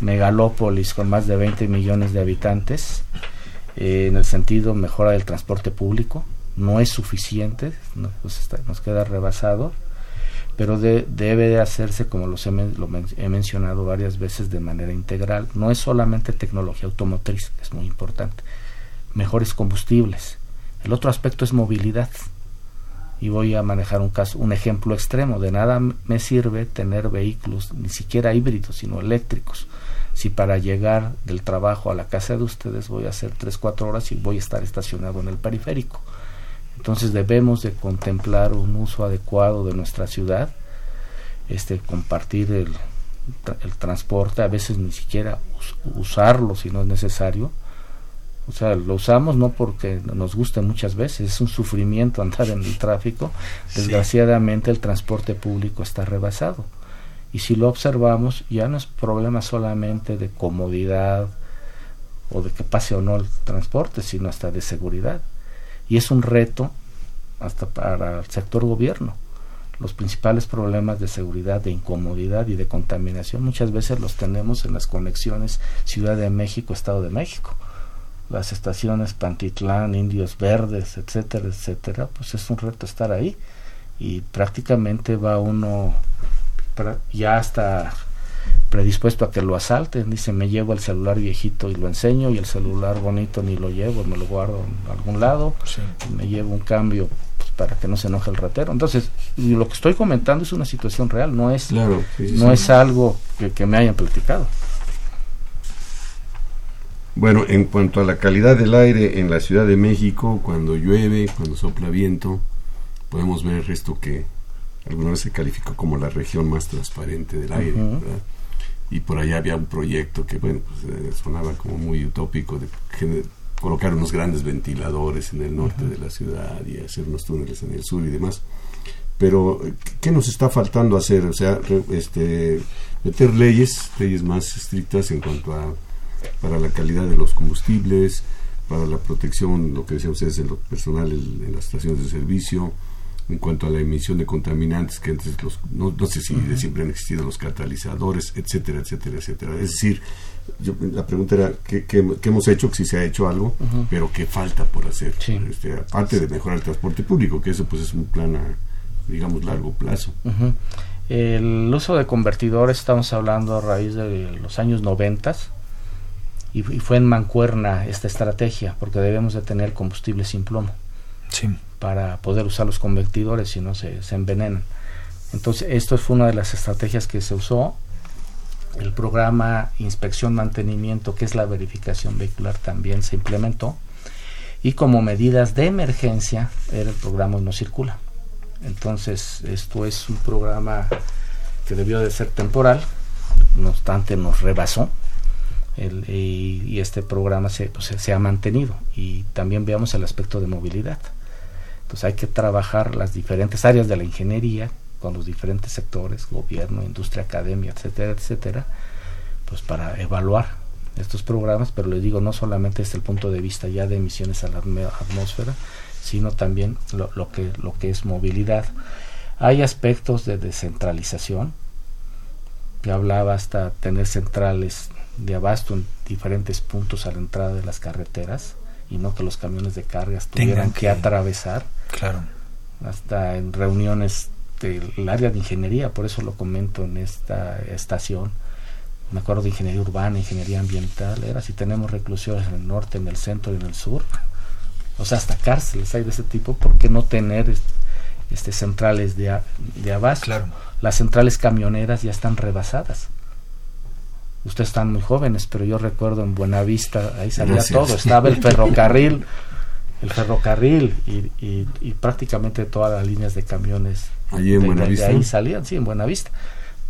megalópolis con más de 20 millones de habitantes. Eh, en el sentido mejora del transporte público, no es suficiente, pues nos queda rebasado, pero de, debe de hacerse, como los he, lo he, mencionado varias veces, de manera integral. No es solamente tecnología automotriz, es muy importante. Mejores combustibles. El otro aspecto es movilidad. Y voy a manejar un caso, un ejemplo extremo. De nada me sirve tener vehículos, ni siquiera híbridos, sino eléctricos. Si para llegar del trabajo a la casa de ustedes voy a hacer 3, 4 horas y voy a estar estacionado en el periférico. Entonces debemos de contemplar un uso adecuado de nuestra ciudad, este, compartir el, el transporte, a veces ni siquiera us, usarlo si no es necesario. O sea, lo usamos no porque nos guste muchas veces, es un sufrimiento andar en el tráfico. Desgraciadamente el transporte público está rebasado. Y si lo observamos, ya no es problema solamente de comodidad o de que pase o no el transporte, sino hasta de seguridad y es un reto hasta para el sector gobierno. Los principales problemas de seguridad, de incomodidad y de contaminación muchas veces los tenemos en las conexiones Ciudad de México, Estado de México. Las estaciones Pantitlán, Indios Verdes, etcétera, etcétera, pues es un reto estar ahí y prácticamente va uno ya hasta predispuesto a que lo asalten. Dice, me llevo el celular viejito y lo enseño, y el celular bonito ni lo llevo, me lo guardo en algún lado, sí. me llevo un cambio pues, para que no se enoje el ratero. Entonces, lo que estoy comentando es una situación real, no es, claro, sí, no es algo que, que me hayan platicado. Bueno, en cuanto a la calidad del aire en la Ciudad de México, cuando llueve, cuando sopla viento, podemos ver esto que alguna vez se calificó como la región más transparente del aire, uh -huh. ¿verdad? Y por allá había un proyecto que bueno pues, eh, sonaba como muy utópico de colocar unos grandes ventiladores en el norte de la ciudad y hacer unos túneles en el sur y demás. Pero qué nos está faltando hacer o sea este meter leyes leyes más estrictas en cuanto a para la calidad de los combustibles para la protección lo que decían ustedes en lo personal en, en las estaciones de servicio en cuanto a la emisión de contaminantes que antes los no, no sé si uh -huh. de siempre han existido los catalizadores etcétera etcétera etcétera es decir yo, la pregunta era ¿qué, qué, qué hemos hecho si se ha hecho algo uh -huh. pero qué falta por hacer sí. este, aparte de mejorar el transporte público que eso pues es un plan a digamos largo plazo uh -huh. el uso de convertidores estamos hablando a raíz de los años noventas y, y fue en mancuerna esta estrategia porque debemos de tener combustible sin plomo sí para poder usar los convertidores si no se, envenenan. Entonces, esto fue una de las estrategias que se usó. El programa Inspección Mantenimiento, que es la verificación vehicular, también se implementó. Y como medidas de emergencia, el programa No Circula. Entonces, esto es un programa que debió de ser temporal, no obstante nos rebasó. Y, este programa pues, se ha mantenido. Y también veamos el aspecto de movilidad entonces hay que trabajar las diferentes áreas de la ingeniería con los diferentes sectores, gobierno, industria, academia, etcétera, etcétera, pues para evaluar estos programas, pero les digo, no solamente desde el punto de vista ya de emisiones a la atmósfera, sino también lo, lo, que, lo que es movilidad. Hay aspectos de descentralización, que hablaba hasta tener centrales de abasto en diferentes puntos a la entrada de las carreteras y no que los camiones de cargas tuvieran que, atravesar. Claro. Hasta en reuniones del área de ingeniería, por eso lo comento en esta estación. Me acuerdo de ingeniería urbana, ingeniería ambiental, era si tenemos reclusiones en el norte, en el centro y en el sur. O sea, hasta cárceles hay de ese tipo, ¿por qué no tener este centrales de, de abasto? Claro. Las centrales camioneras ya están rebasadas ustedes están muy jóvenes, pero yo recuerdo en Buenavista, ahí salía todo, estaba el ferrocarril, el ferrocarril y, y, prácticamente todas las líneas de camiones Allí en Buenavista. ahí salían, sí, en Buenavista.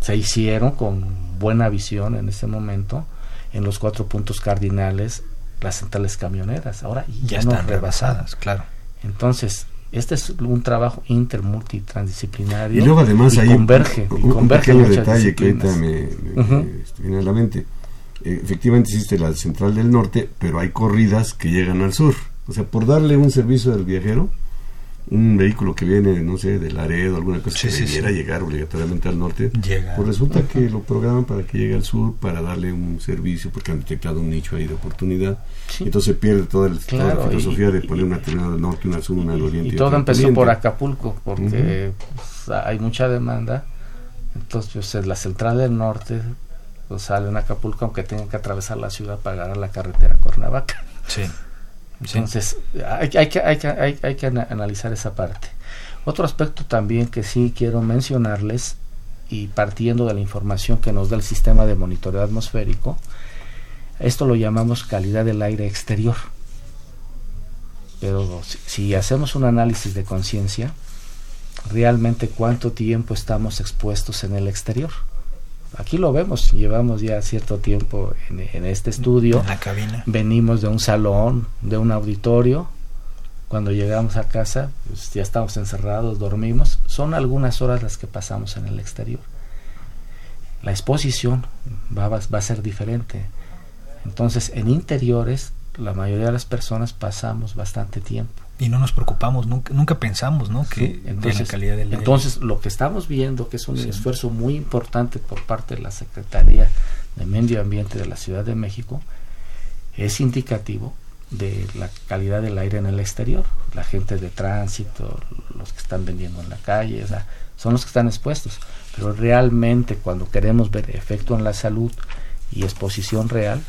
Se hicieron con buena visión en ese momento en los cuatro puntos cardinales las centrales camioneras. Ahora ya, están rebasadas, claro. Entonces, este es un trabajo inter multitransdisciplinario y luego además hay converge, un, un pequeño detalle que ahorita me, viene a la mente eh, efectivamente existe la central del norte pero hay corridas que llegan al sur o sea por darle un servicio al viajero un vehículo que viene, no sé, de Laredo, alguna cosa que sí, llegar obligatoriamente al norte, pues resulta que lo programan para que llegue al sur para darle un servicio porque han detectado un nicho ahí de oportunidad. Entonces pierde toda, el, toda la filosofía de poner una terminal del norte, una sur, una del oriente. Y, todo empezó por Acapulco porque pues, hay mucha demanda. Entonces, pues, la central del norte pues, sale en Acapulco aunque tengan que atravesar la ciudad para agarrar la carretera Cuernavaca. Sí. Entonces, hay, hay, que, hay, que, hay, que analizar esa parte. Otro aspecto también que sí quiero mencionarles, y partiendo de la información que nos da el sistema de monitoreo atmosférico, esto lo llamamos calidad del aire exterior. Pero si hacemos un análisis de conciencia, realmente cuánto tiempo estamos expuestos en el exterior aquí lo vemos, llevamos ya cierto tiempo en, este estudio. En la cabina. Venimos de un salón, de un auditorio. Cuando llegamos a casa, pues ya estamos encerrados, dormimos. Son algunas horas las que pasamos en el exterior. La exposición va, va a ser diferente. Entonces, en interiores, la mayoría de las personas pasamos bastante tiempo y no nos preocupamos, nunca, nunca pensamos ¿no? que entonces, la calidad del Entonces, lo que estamos viendo, que es un esfuerzo muy importante por parte de la Secretaría de Medio Ambiente de la Ciudad de México, es indicativo de la calidad del aire en el exterior. La gente de tránsito, los que están vendiendo en la calle, son los que están expuestos. Pero realmente cuando queremos ver efecto en la salud y exposición real,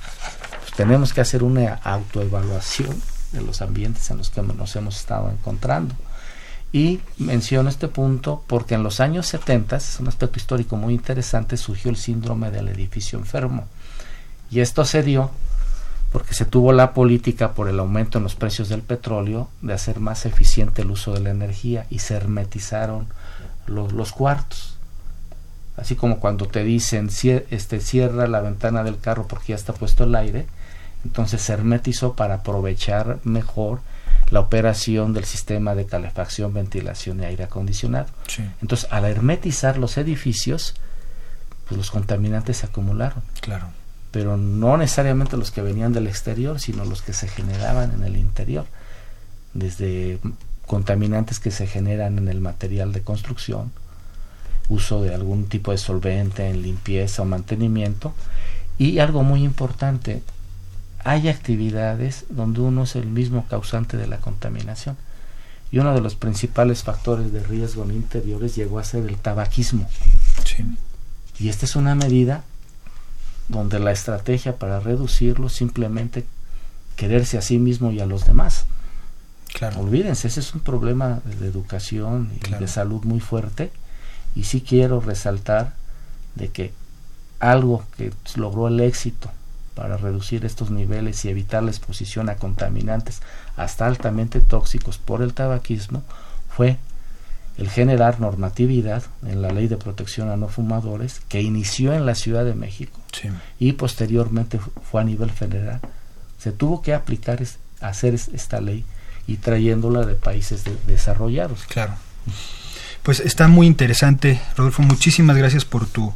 pues tenemos que hacer una autoevaluación de los ambientes en los que nos hemos estado encontrando. Y menciono este punto porque en los años 70, es un aspecto histórico muy interesante, surgió el síndrome del edificio enfermo. Y esto se dio porque se tuvo la política por el aumento en los precios del petróleo de hacer más eficiente el uso de la energía y se hermetizaron los, los cuartos. Así como cuando te dicen este, cierra la ventana del carro porque ya está puesto el aire, entonces se hermetizó para aprovechar mejor la operación del sistema de calefacción, ventilación y aire acondicionado. Entonces, al hermetizar los edificios, pues los contaminantes se acumularon. Claro. Pero no necesariamente los que venían del exterior, sino los que se generaban en el interior. Desde contaminantes que se generan en el material de construcción, uso de algún tipo de solvente en limpieza o mantenimiento, y algo muy importante, hay actividades donde uno es el mismo causante de la contaminación. Y uno de los principales factores de riesgo en interiores llegó a ser el tabaquismo. Y esta es una medida donde la estrategia para reducirlo simplemente quererse a sí mismo y a los demás. Claro. Olvídense, ese es un problema de educación y de salud muy fuerte. Y sí quiero resaltar de que algo que logró el éxito para reducir estos niveles y evitar la exposición a contaminantes hasta altamente tóxicos por el tabaquismo fue el generar normatividad en la ley de protección a no fumadores que inició en la Ciudad de México y posteriormente fue a nivel federal. Se tuvo que aplicar, hacer esta ley y trayéndola de países desarrollados. Claro. Pues está muy interesante, Rodolfo. Muchísimas gracias por tu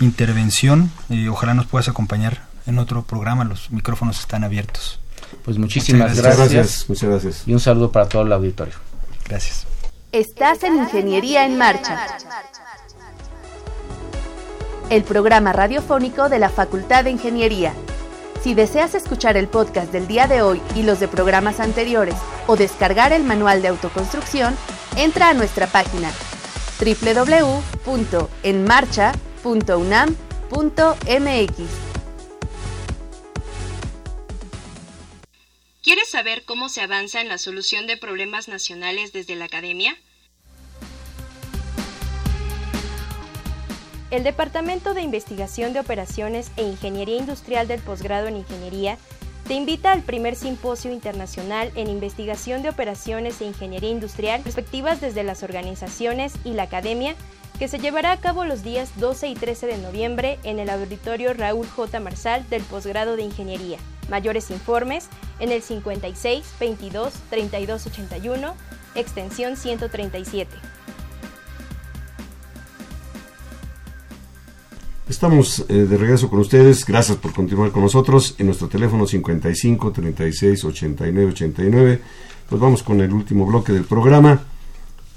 intervención. y ojalá nos puedas acompañar en otro programa. Los micrófonos están abiertos. Pues muchísimas gracias. gracias. Muchas gracias. Y un saludo para todo el auditorio. Gracias. Estás en Ingeniería en Marcha. El programa radiofónico de la Facultad de Ingeniería. Si deseas escuchar el podcast del día de hoy y los de programas anteriores o descargar el manual de autoconstrucción, entra a nuestra página www.enmarcha.unam.mx. ¿Quieres saber cómo se avanza en la solución de problemas nacionales desde la academia? El Departamento de Investigación de Operaciones e Ingeniería Industrial del Posgrado en Ingeniería te invita al primer simposio internacional en investigación de operaciones e ingeniería industrial, perspectivas desde las organizaciones y la academia, que se llevará a cabo los días 12 y 13 de noviembre en el auditorio Raúl J. Marsal del posgrado de Ingeniería. Mayores informes en el 56 22 32 81, extensión 137. Estamos eh, de regreso con ustedes. Gracias por continuar con nosotros. En nuestro teléfono 55 36 89 89. Pues vamos con el último bloque del programa.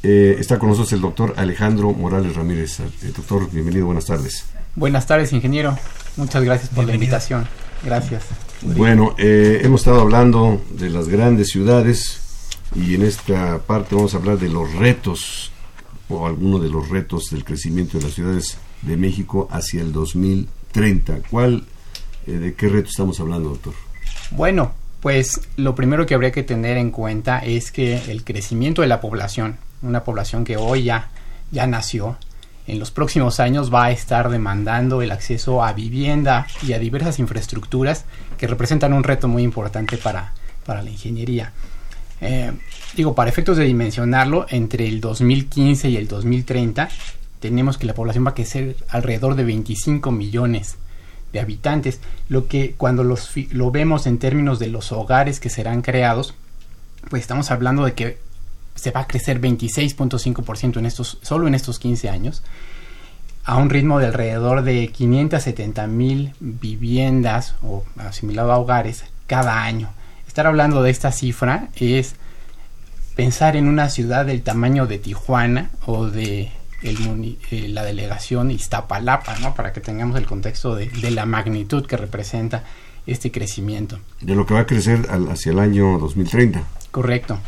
Eh, está con nosotros el doctor Alejandro Morales Ramírez. Eh, doctor, bienvenido, buenas tardes. Buenas tardes, ingeniero. Muchas gracias por la invitación. Gracias. Bueno, hemos estado hablando de las grandes ciudades y en esta parte vamos a hablar de los retos o algunos de los retos del crecimiento de las ciudades de México hacia el 2030. ¿Cuál, eh, ¿De qué reto estamos hablando, doctor? Bueno, pues lo primero que habría que tener en cuenta es que el crecimiento de la población, una población que hoy ya, ya nació, en los próximos años va a estar demandando el acceso a vivienda y a diversas infraestructuras que representan un reto muy importante para, para la ingeniería. Eh, digo, para efectos de dimensionarlo, entre el 2015 y el 2030 tenemos que la población va a crecer alrededor de 25 millones de habitantes, lo que cuando los, lo vemos en términos de los hogares que serán creados, pues estamos hablando de que se va a crecer 26.5% en estos, solo en estos 15 años, a un ritmo de alrededor de 570 mil viviendas o asimilado a hogares cada año. Estar hablando de esta cifra es pensar en una ciudad del tamaño de Tijuana o de eh, la delegación Iztapalapa, ¿no? Para que tengamos el contexto de, la magnitud que representa este crecimiento. De lo que va a crecer hacia el año 2030. Correcto.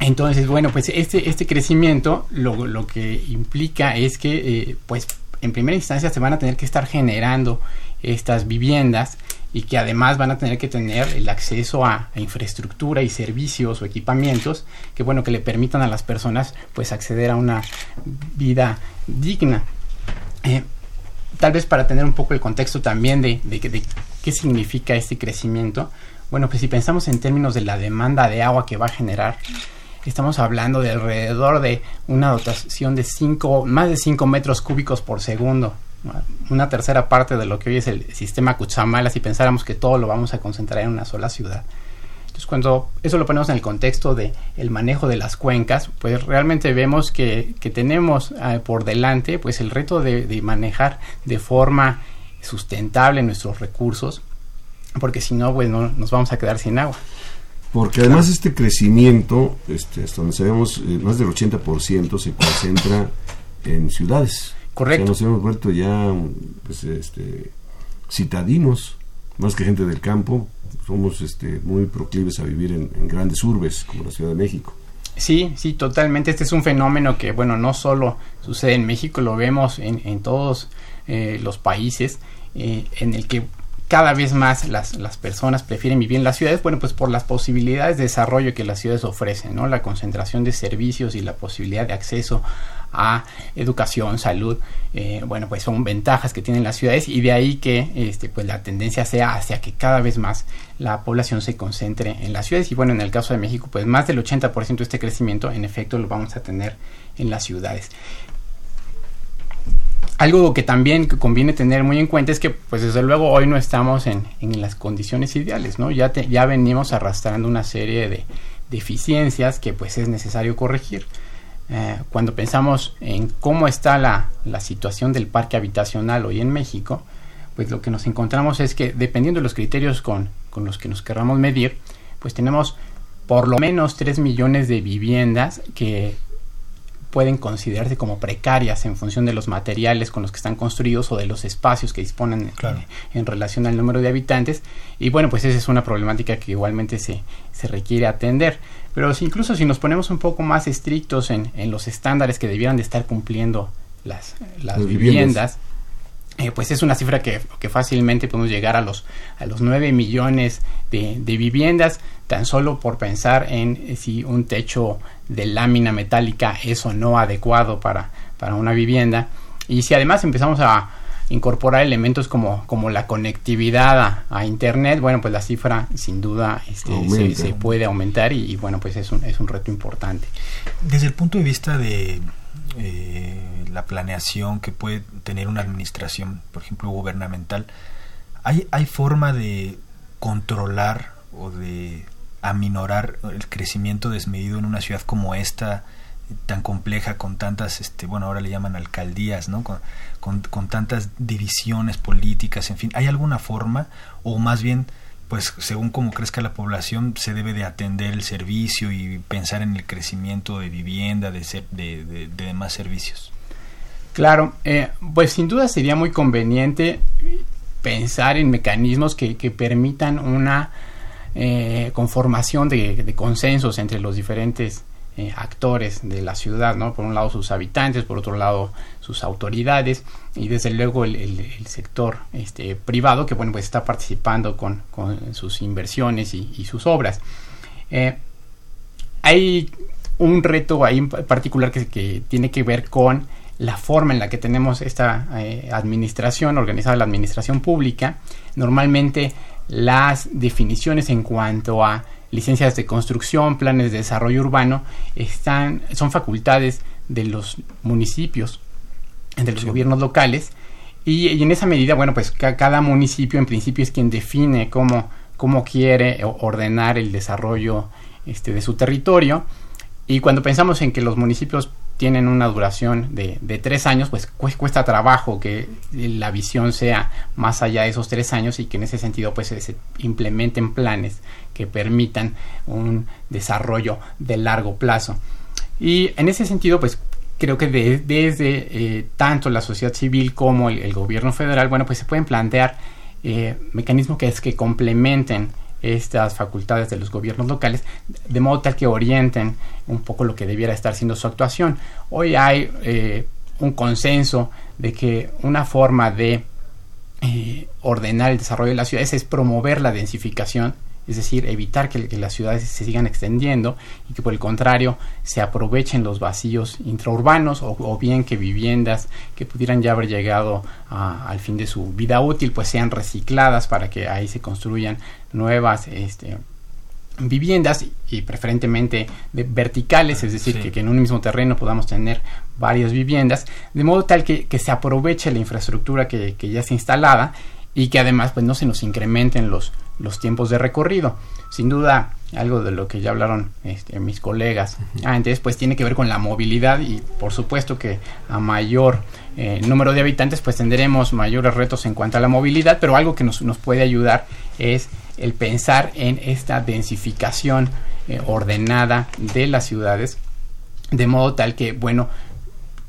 Entonces, bueno, pues este, este crecimiento lo, lo que implica es que, eh, pues, en primera instancia se van a tener que estar generando estas viviendas y que además van a tener que tener el acceso a, infraestructura y servicios o equipamientos que bueno que le permitan a las personas pues acceder a una vida digna. Eh, tal vez para tener un poco el contexto también de, de, de, qué significa este crecimiento bueno pues si pensamos en términos de la demanda de agua que va a generar estamos hablando de alrededor de una dotación de 5 más de 5 metros cúbicos por segundo una tercera parte de lo que hoy es el sistema Cuchamala si pensáramos que todo lo vamos a concentrar en una sola ciudad. Entonces, cuando eso lo ponemos en el contexto de el manejo de las cuencas, pues realmente vemos que, tenemos eh, por delante pues el reto de, manejar de forma sustentable nuestros recursos, porque si no, pues nos vamos a quedar sin agua. Porque además este crecimiento, este, hasta donde sabemos, eh, más del 80% se concentra en ciudades. Correcto. nos hemos vuelto ya pues, este, citadinos, más que gente del campo. Somos este, muy proclives a vivir en, grandes urbes como la Ciudad de México. Sí, sí, totalmente. Este es un fenómeno que, bueno, no solo sucede en México, lo vemos en, en todos eh, los países, eh, en el que cada vez más las, las, personas prefieren vivir en las ciudades, bueno, pues por las posibilidades de desarrollo que las ciudades ofrecen, ¿no? La concentración de servicios y la posibilidad de acceso a educación, salud, eh, bueno, pues son ventajas que tienen las ciudades y de ahí que este, pues la tendencia sea hacia que cada vez más la población se concentre en las ciudades y bueno, en el caso de México, pues más del 80% de este crecimiento en efecto lo vamos a tener en las ciudades. Algo que también conviene tener muy en cuenta es que, pues desde luego, hoy no estamos en, en las condiciones ideales, ¿no? Ya, ya venimos arrastrando una serie de deficiencias que pues es necesario corregir. eh, cuando pensamos en cómo está la, la situación del parque habitacional hoy en México, pues lo que nos encontramos es que dependiendo de los criterios con, con los que nos querramos medir, pues tenemos por lo menos 3 millones de viviendas que pueden considerarse como precarias en función de los materiales con los que están construidos o de los espacios que disponen en relación al número de habitantes. Y bueno, pues esa es una problemática que igualmente se, se requiere atender. Pero si, incluso si nos ponemos un poco más estrictos en, en los estándares que debieran de estar cumpliendo las, las viviendas, eh, pues es una cifra que, que, fácilmente podemos llegar a los, a los 9 millones de, de viviendas, tan solo por pensar en eh, si un techo de lámina metálica es o no adecuado para, para una vivienda. Y si además empezamos a incorporar elementos como, como la conectividad a, Internet, bueno, pues la cifra sin duda este, se, se, puede aumentar y, y, bueno, pues es un, es un reto importante. Desde el punto de vista de eh, la planeación que puede tener una administración, por ejemplo, gubernamental, ¿hay, hay forma de controlar o de aminorar el crecimiento desmedido en una ciudad como esta? tan compleja con tantas este bueno ahora le llaman alcaldías no con, con, con, tantas divisiones políticas en fin hay alguna forma o más bien pues según como crezca la población se debe de atender el servicio y pensar en el crecimiento de vivienda de, ser, de, de, de demás servicios claro eh, pues sin duda sería muy conveniente pensar en mecanismos que, que permitan una eh, conformación de, consensos entre los diferentes eh, actores de la ciudad, ¿no? Por un lado sus habitantes, por otro lado sus autoridades y desde luego el, sector este, privado que bueno pues está participando con, sus inversiones y, sus obras. Eh, hay un reto ahí en particular que, que, tiene que ver con la forma en la que tenemos esta eh, administración, organizada la administración pública. Normalmente las definiciones en cuanto a licencias de construcción, planes de desarrollo urbano, están, son facultades de los municipios, de los sí. gobiernos locales, y, y, en esa medida, bueno, pues ca cada municipio en principio es quien define cómo, cómo quiere ordenar el desarrollo este, de su territorio, y cuando pensamos en que los municipios tienen una duración de, de, tres años, pues cuesta trabajo que la visión sea más allá de esos tres años y que en ese sentido pues se implementen planes que permitan un desarrollo de largo plazo. Y en ese sentido pues creo que de, desde eh, tanto la sociedad civil como el, el, gobierno federal, bueno pues se pueden plantear eh, mecanismos que es que complementen estas facultades de los gobiernos locales, de modo tal que orienten un poco lo que debiera estar siendo su actuación. Hoy hay eh, un consenso de que una forma de eh, ordenar el desarrollo de las ciudades es promover la densificación, es decir, evitar que, las ciudades se sigan extendiendo y que por el contrario se aprovechen los vacíos intraurbanos o, o bien que viviendas que pudieran ya haber llegado a, al fin de su vida útil pues sean recicladas para que ahí se construyan nuevas este, viviendas y preferentemente de verticales, es decir, sí. que, que, en un mismo terreno podamos tener varias viviendas, de modo tal que, que se aproveche la infraestructura que, que, ya está instalada y que además pues no se nos incrementen los, los tiempos de recorrido. Sin duda, algo de lo que ya hablaron este, mis colegas uh -huh. antes, pues tiene que ver con la movilidad y por supuesto que a mayor eh, número de habitantes pues tendremos mayores retos en cuanto a la movilidad, pero algo que nos, nos puede ayudar es el pensar en esta densificación eh, ordenada de las ciudades, de modo tal que, bueno,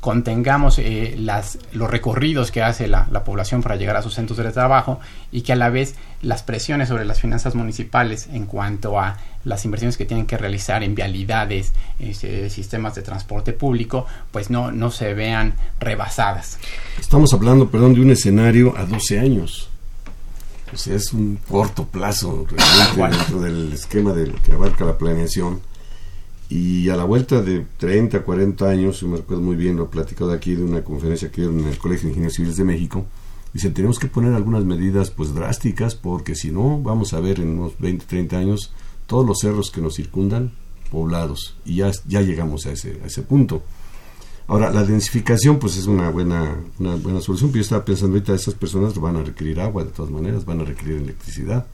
contengamos eh, las, los recorridos que hace la, la, población para llegar a sus centros de trabajo y que a la vez las presiones sobre las finanzas municipales en cuanto a las inversiones que tienen que realizar en vialidades, eh, sistemas de transporte público, pues no, no se vean rebasadas. Estamos hablando, perdón, de un escenario a 12 años. Sea, es un corto plazo realmente dentro del esquema de lo que abarca la planeación. Y a la vuelta de 30, 40 años, yo me recuerdo muy bien, lo he platicado aquí de una conferencia que dieron en el Colegio de Ingenieros Civiles de México, dice, tenemos que poner algunas medidas pues drásticas porque si no, vamos a ver en unos 20, 30 años todos los cerros que nos circundan poblados y ya, ya llegamos a ese, a ese punto. Ahora, la densificación pues es una buena, una buena solución, pero yo estaba pensando ahorita, esas personas van a requerir agua de todas maneras, van a requerir electricidad.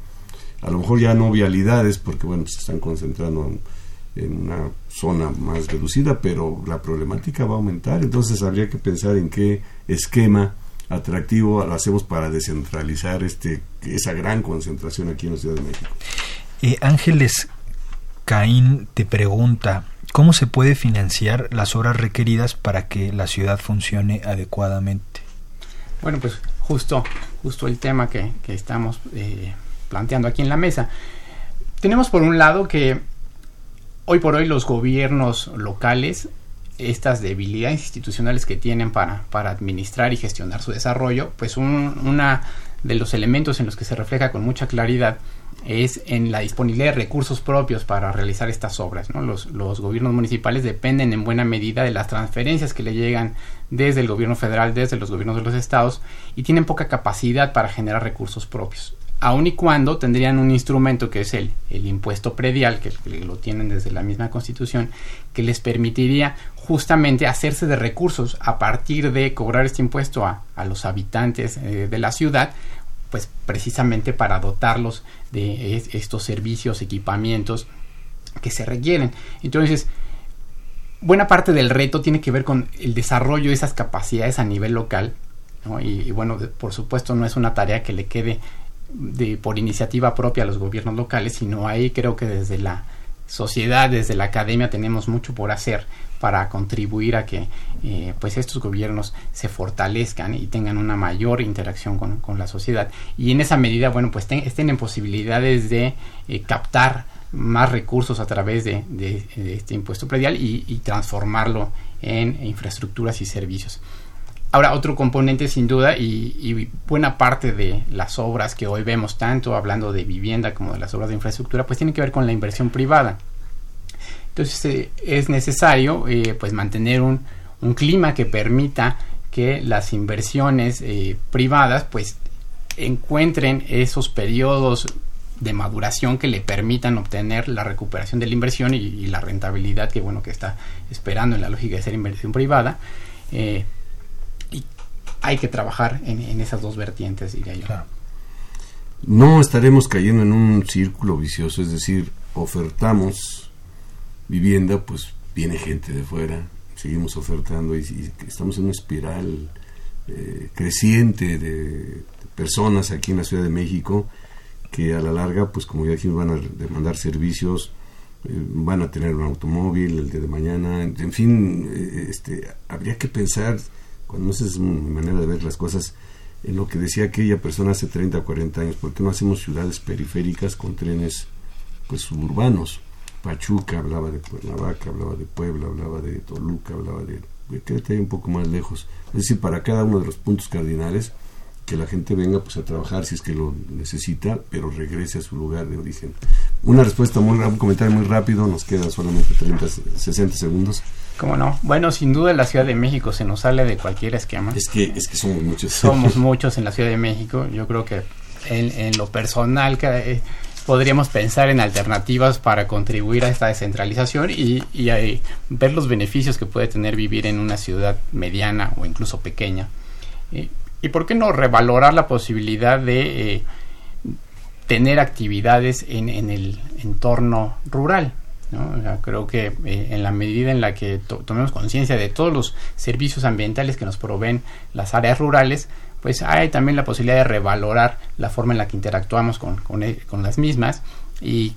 A lo mejor ya no vialidades porque bueno, se están concentrando en en una zona más reducida, pero la problemática va a aumentar, entonces habría que pensar en qué esquema atractivo lo hacemos para descentralizar este esa gran concentración aquí en la Ciudad de México. Eh, Ángeles Caín te pregunta, ¿cómo se puede financiar las obras requeridas para que la ciudad funcione adecuadamente? Bueno, pues justo, justo el tema que, estamos eh, planteando aquí en la mesa. Tenemos por un lado que hoy por hoy los gobiernos locales, estas debilidades institucionales que tienen para, para administrar y gestionar su desarrollo, pues un, una de los elementos en los que se refleja con mucha claridad es en la disponibilidad de recursos propios para realizar estas obras. Los, los, gobiernos municipales dependen en buena medida de las transferencias que le llegan desde el gobierno federal, desde los gobiernos de los estados, y tienen poca capacidad para generar recursos propios aun y cuando tendrían un instrumento que es el, el impuesto predial, que, lo tienen desde la misma constitución, que les permitiría justamente hacerse de recursos a partir de cobrar este impuesto a, a los habitantes eh, de la ciudad, pues precisamente para dotarlos de estos servicios, equipamientos que se requieren. Entonces, buena parte del reto tiene que ver con el desarrollo de esas capacidades a nivel local, y, y, bueno, por supuesto no es una tarea que le quede de, por iniciativa propia a los gobiernos locales, sino ahí creo que desde la sociedad, desde la academia tenemos mucho por hacer para contribuir a que pues estos gobiernos se fortalezcan y tengan una mayor interacción con, la sociedad y en esa medida bueno pues estén en posibilidades de eh, captar más recursos a través de, este impuesto predial y, y transformarlo en infraestructuras y servicios. Ahora, otro componente sin duda y, buena parte de las obras que hoy vemos, tanto hablando de vivienda como de las obras de infraestructura, pues tiene que ver con la inversión privada. Entonces eh, es necesario eh, pues mantener un, clima que permita que las inversiones eh, privadas pues encuentren esos periodos de maduración que le permitan obtener la recuperación de la inversión y, la rentabilidad que bueno que está esperando en la lógica de ser inversión privada hay que trabajar en, esas dos vertientes, diría yo. No estaremos cayendo en un círculo vicioso, es decir, ofertamos vivienda, pues viene gente de fuera, seguimos ofertando y, estamos en una espiral eh, creciente de, personas aquí en la Ciudad de México que a la larga, pues como ya dijimos, van a demandar servicios, eh, van a tener un automóvil el día de mañana, en, fin, eh, este, habría que pensar cuando esa es mi manera de ver las cosas, en lo que decía aquella persona hace 30 o 40 años, ¿por qué no hacemos ciudades periféricas con trenes pues suburbanos? Pachuca hablaba de Cuernavaca, hablaba de Puebla, hablaba de Toluca, hablaba de, de un poco más lejos. Es decir, para cada uno de los puntos cardinales, que la gente venga pues a trabajar si es que lo necesita, pero regrese a su lugar de origen. Una respuesta muy un comentario muy rápido, nos quedan solamente 30, 60 segundos. ¿Cómo no? Bueno, sin duda la Ciudad de México se nos sale de cualquier esquema. Es que, es que somos muchos. Somos muchos en la Ciudad de México. Yo creo que en, lo personal que, eh, podríamos pensar en alternativas para contribuir a esta descentralización y, y ver los beneficios que puede tener vivir en una ciudad mediana o incluso pequeña. Y, y por qué no revalorar la posibilidad de eh, tener actividades en, el entorno rural creo que eh, en la medida en la que tomemos conciencia de todos los servicios ambientales que nos proveen las áreas rurales, pues hay también la posibilidad de revalorar la forma en la que interactuamos con, con, e, las mismas y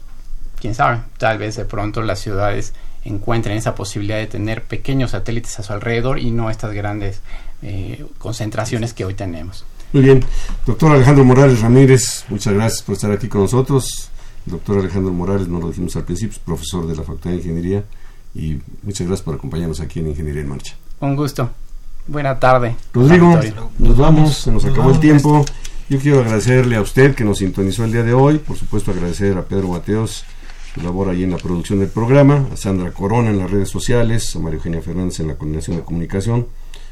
quién sabe, tal vez de pronto las ciudades encuentren esa posibilidad de tener pequeños satélites a su alrededor y no estas grandes eh, concentraciones que hoy tenemos. Muy bien, doctor Alejandro Morales Ramírez, muchas gracias por estar aquí con nosotros doctor Alejandro Morales, no lo dijimos al principio, es profesor de la Facultad de Ingeniería y muchas gracias por acompañarnos aquí en Ingeniería en Marcha. Un gusto. Buena tarde. Rodrigo, nos vamos, se nos acabó el tiempo. Yo quiero agradecerle a usted que nos sintonizó el día de hoy, por supuesto agradecer a Pedro Mateos, que labora ahí en la producción del programa, a Sandra Corona en las redes sociales, a María Eugenia Fernández en la coordinación de comunicación,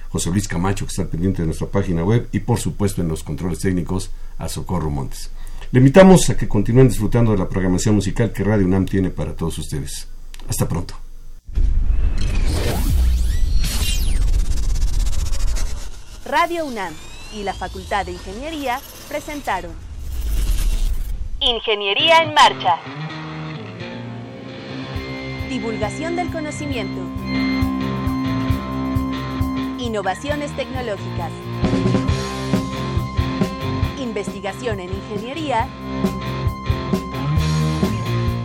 José Luis Camacho que está pendiente de nuestra página web y por supuesto en los controles técnicos a Socorro Montes. Le invitamos a que continúen disfrutando de la programación musical que Radio UNAM tiene para todos ustedes. Hasta pronto. Radio UNAM y la Facultad de Ingeniería presentaron Ingeniería en Marcha. Divulgación del conocimiento. Innovaciones tecnológicas. Investigación en ingeniería.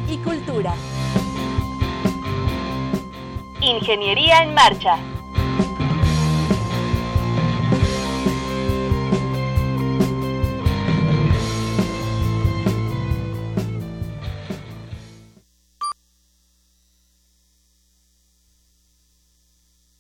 Y cultura. Ingeniería en marcha.